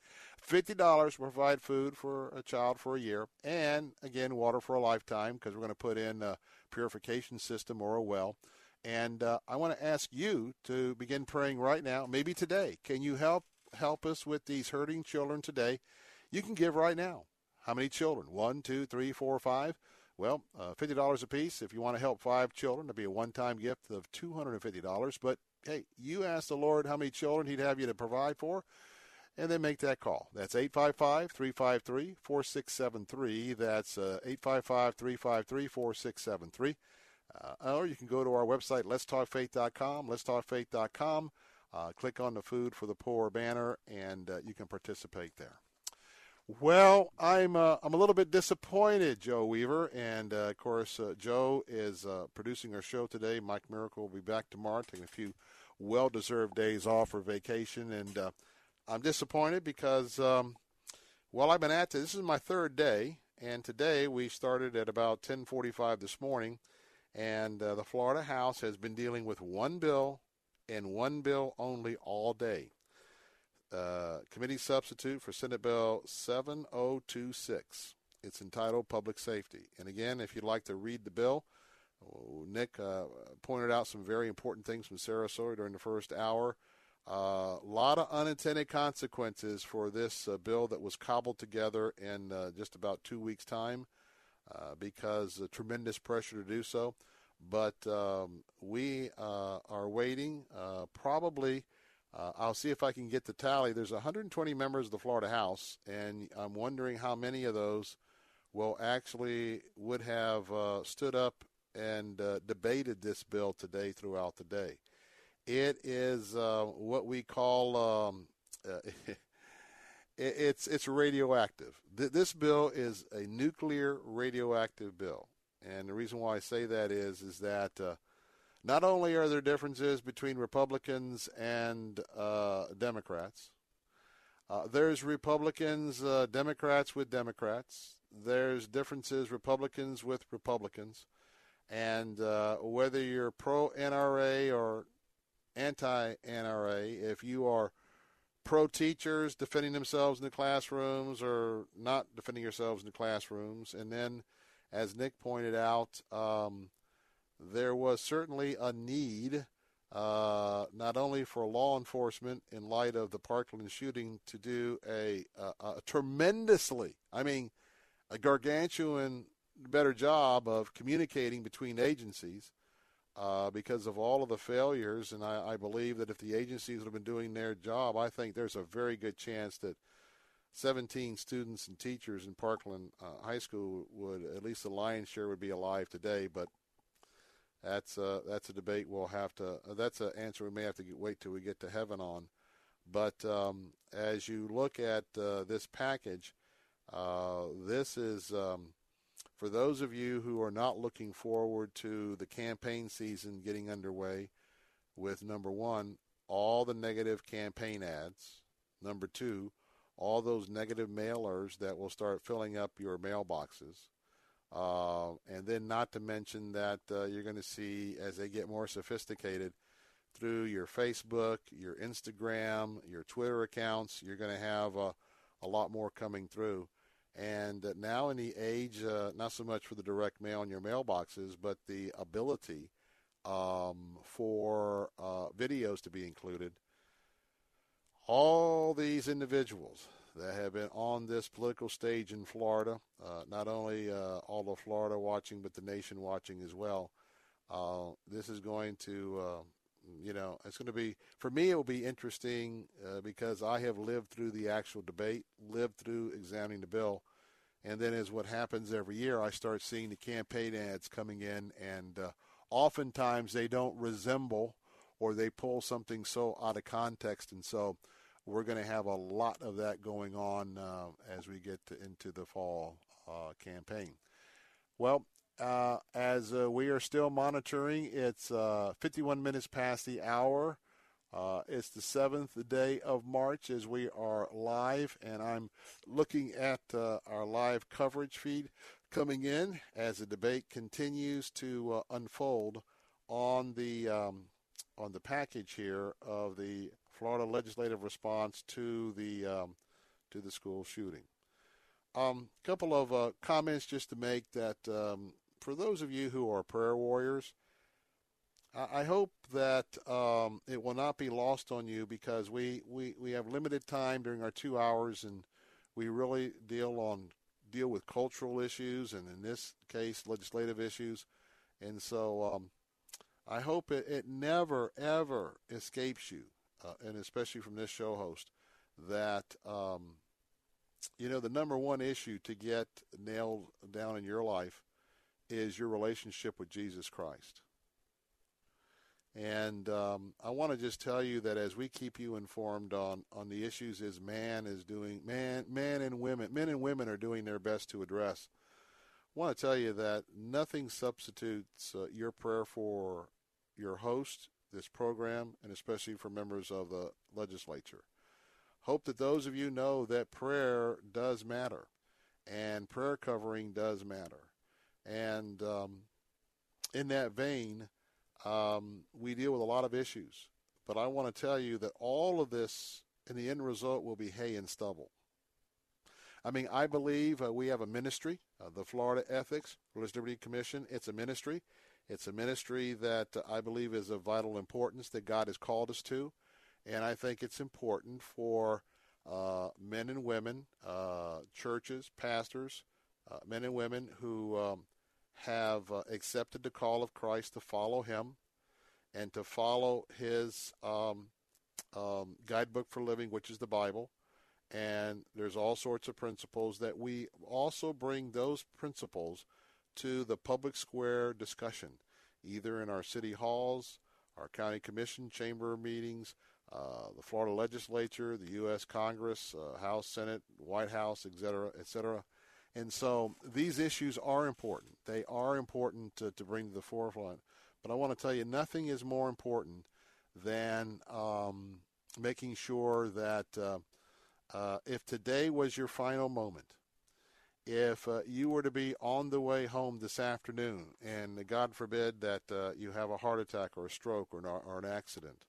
$50 will provide food for a child for a year, and again, water for a lifetime because we're going to put in a purification system or a well. And uh, I want to ask you to begin praying right now, maybe today. Can you help help us with these hurting children today? You can give right now. How many children? One, two, three, four, five. Well, uh, fifty dollars a piece. If you want to help five children, it'll be a one-time gift of two hundred and fifty dollars. But hey, you ask the Lord how many children He'd have you to provide for, and then make that call. That's 855-353-4673. That's uh, 855-353-4673. Uh, or you can go to our website, letstalkfaith.com, letstalkfaith.com. Uh, click on the Food for the Poor banner, and uh, you can participate there. Well, I'm uh, I'm a little bit disappointed, Joe Weaver, and uh, of course uh, Joe is uh, producing our show today. Mike Miracle will be back tomorrow, taking a few well-deserved days off for vacation, and uh, I'm disappointed because um, well, I've been at this. This is my third day, and today we started at about 10:45 this morning and uh, the Florida House has been dealing with one bill and one bill only all day. Uh, committee substitute for Senate Bill 7026. It's entitled Public Safety. And again, if you'd like to read the bill, oh, Nick uh, pointed out some very important things from Sarasota during the first hour. A uh, lot of unintended consequences for this uh, bill that was cobbled together in uh, just about two weeks' time uh, because tremendous pressure to do so. But um, we are waiting. Uh, I'll see if I can get the tally. There's 120 members of the Florida House, and I'm wondering how many of those will actually would have stood up and debated this bill today throughout the day. It is uh, what we call um, [LAUGHS] uh, it's it's radioactive. Th- this bill is a nuclear radioactive bill, and the reason why I say that is is that uh, not only are there differences between Republicans and uh, Democrats, uh, there's Republicans, uh, Democrats with Democrats. There's differences Republicans with Republicans, and whether you're pro NRA or anti NRA, if you are pro teachers defending themselves in the classrooms or not defending yourselves in the classrooms, and then, as Nick pointed out, um, there was certainly a need. Uh, not only for law enforcement in light of the Parkland shooting to do a, a, a tremendously, I mean, a gargantuan better job of communicating between agencies, uh, because of all of the failures. And I, I, believe that if the agencies would have been doing their job, I think there's a very good chance that 17 students and teachers in Parkland uh, High School would, at least the lion's share, would be alive today. But that's uh, that's a debate we'll have to. Uh, that's an answer we may have to get, wait till we get to heaven on. But um, as you look at uh, this package, uh, this is. Um, for those of you who are not looking forward to the campaign season getting underway, with number one, all the negative campaign ads, number two, all those negative mailers that will start filling up your mailboxes. Uh, and then, not to mention that uh, you're going to see as they get more sophisticated through your Facebook, your Instagram, your Twitter accounts, you're going to have a, a lot more coming through. And now, in the age, uh, not so much for the direct mail in your mailboxes, but the ability um, for uh, videos to be included, all these individuals that have been on this political stage in Florida, uh, not only uh, all of Florida watching, but the nation watching as well, uh, this is going to uh, you know, it's going to be for me. It will be interesting uh, because I have lived through the actual debate, lived through examining the bill, and then as what happens every year, I start seeing the campaign ads coming in, and oftentimes they don't resemble or they pull something so out of context, and so we're going to have a lot of that going on uh, as we get to, into the fall uh, campaign. Well, uh, as uh, we are still monitoring. It's uh, 51 minutes past the hour. Uh, it's the seventh day of March as we are live, and I'm looking at our live coverage feed coming in as the debate continues to unfold on the um, on the package here of the Florida legislative response to the um, to the school shooting. A um, couple of uh, comments just to make that um, for those of you who are prayer warriors, I hope that um, it will not be lost on you because we, we, we have limited time during our two hours and we really deal on deal with cultural issues and in this case legislative issues, and so um, I hope it, it never ever escapes you, uh, and especially from this show host, that um, you know the number one issue to get nailed down in your life is your relationship with Jesus Christ. And um, I want to just tell you that as we keep you informed on, on the issues as man is doing, man, man and women, men and women are doing their best to address. I want to tell you that nothing substitutes uh, your prayer for your host, this program, and especially for members of the legislature. Hope that those of you know that prayer does matter and prayer covering does matter. And um, in that vein, um, we deal with a lot of issues. but I want to tell you that all of this, in the end result, will be hay and stubble. I mean, I believe uh, we have a ministry, uh, the Florida Ethics Religious Liberty Commission. It's a ministry. It's a ministry that I believe is of vital importance that God has called us to. And I think it's important for uh, men and women, uh, churches, pastors, uh, men and women who um, have uh, accepted the call of Christ to follow Him and to follow His um, um, guidebook for living, which is the Bible. And there's all sorts of principles that we also bring those principles to the public square discussion, either in our city halls, our county commission chamber meetings, uh, the Florida legislature, the U.S. Congress, uh, House, Senate, White House, et cetera, et cetera. And so these issues are important. They are important to, to bring to the forefront. But I want to tell you, nothing is more important than um, making sure that uh, uh, if today was your final moment, if uh, you were to be on the way home this afternoon, and God forbid that uh, you have a heart attack or a stroke or an, or an accident,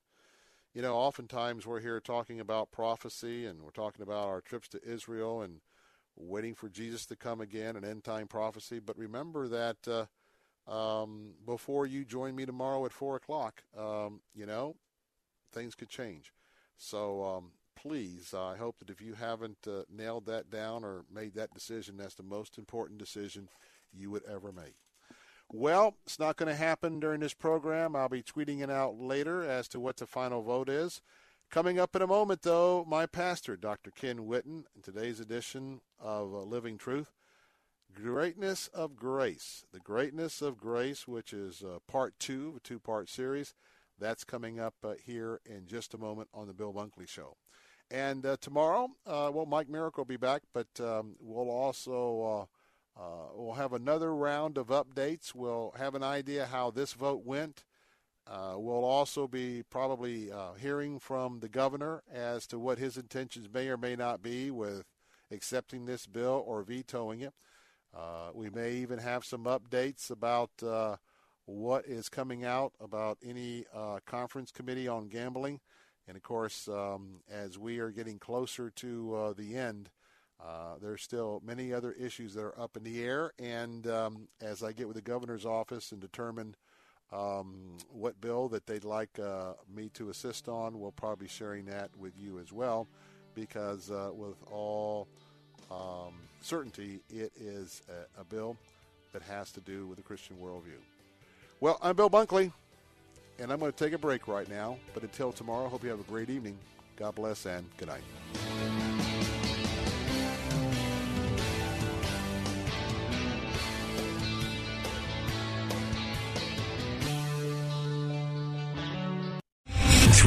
you know, oftentimes we're here talking about prophecy and we're talking about our trips to Israel and waiting for Jesus to come again, an end time prophecy. But remember that uh, um, before you join me tomorrow at 4 o'clock, um, you know, things could change. So um, please, uh, I hope that if you haven't uh, nailed that down or made that decision, that's the most important decision you would ever make. Well, it's not going to happen during this program. I'll be tweeting it out later as to what the final vote is. Coming up in a moment, though, my pastor, Dr. Ken Whitten, in today's edition of uh, Living Truth. Greatness of Grace. The Greatness of Grace, which is uh, part two of a two part series. That's coming up uh, here in just a moment on the Bill Bunkley Show. And uh, tomorrow, uh, well, Mike Miracle will be back, but um, we'll also uh, uh, we'll have another round of updates. We'll have an idea how this vote went. Uh, we'll also be probably uh, hearing from the governor as to what his intentions may or may not be with accepting this bill or vetoing it. We may even have some updates about what is coming out about any conference committee on gambling. And of course, um, as we are getting closer to uh, the end, there's still many other issues that are up in the air. And um, as I get with the governor's office and determine um, what bill that they'd like uh, me to assist on. We'll probably be sharing that with you as well, because uh, with all um, certainty, it is a, a, bill that has to do with the Christian worldview. Well, I'm Bill Bunkley, and I'm going to take a break right now. But until tomorrow, I hope you have a great evening. God bless and good night.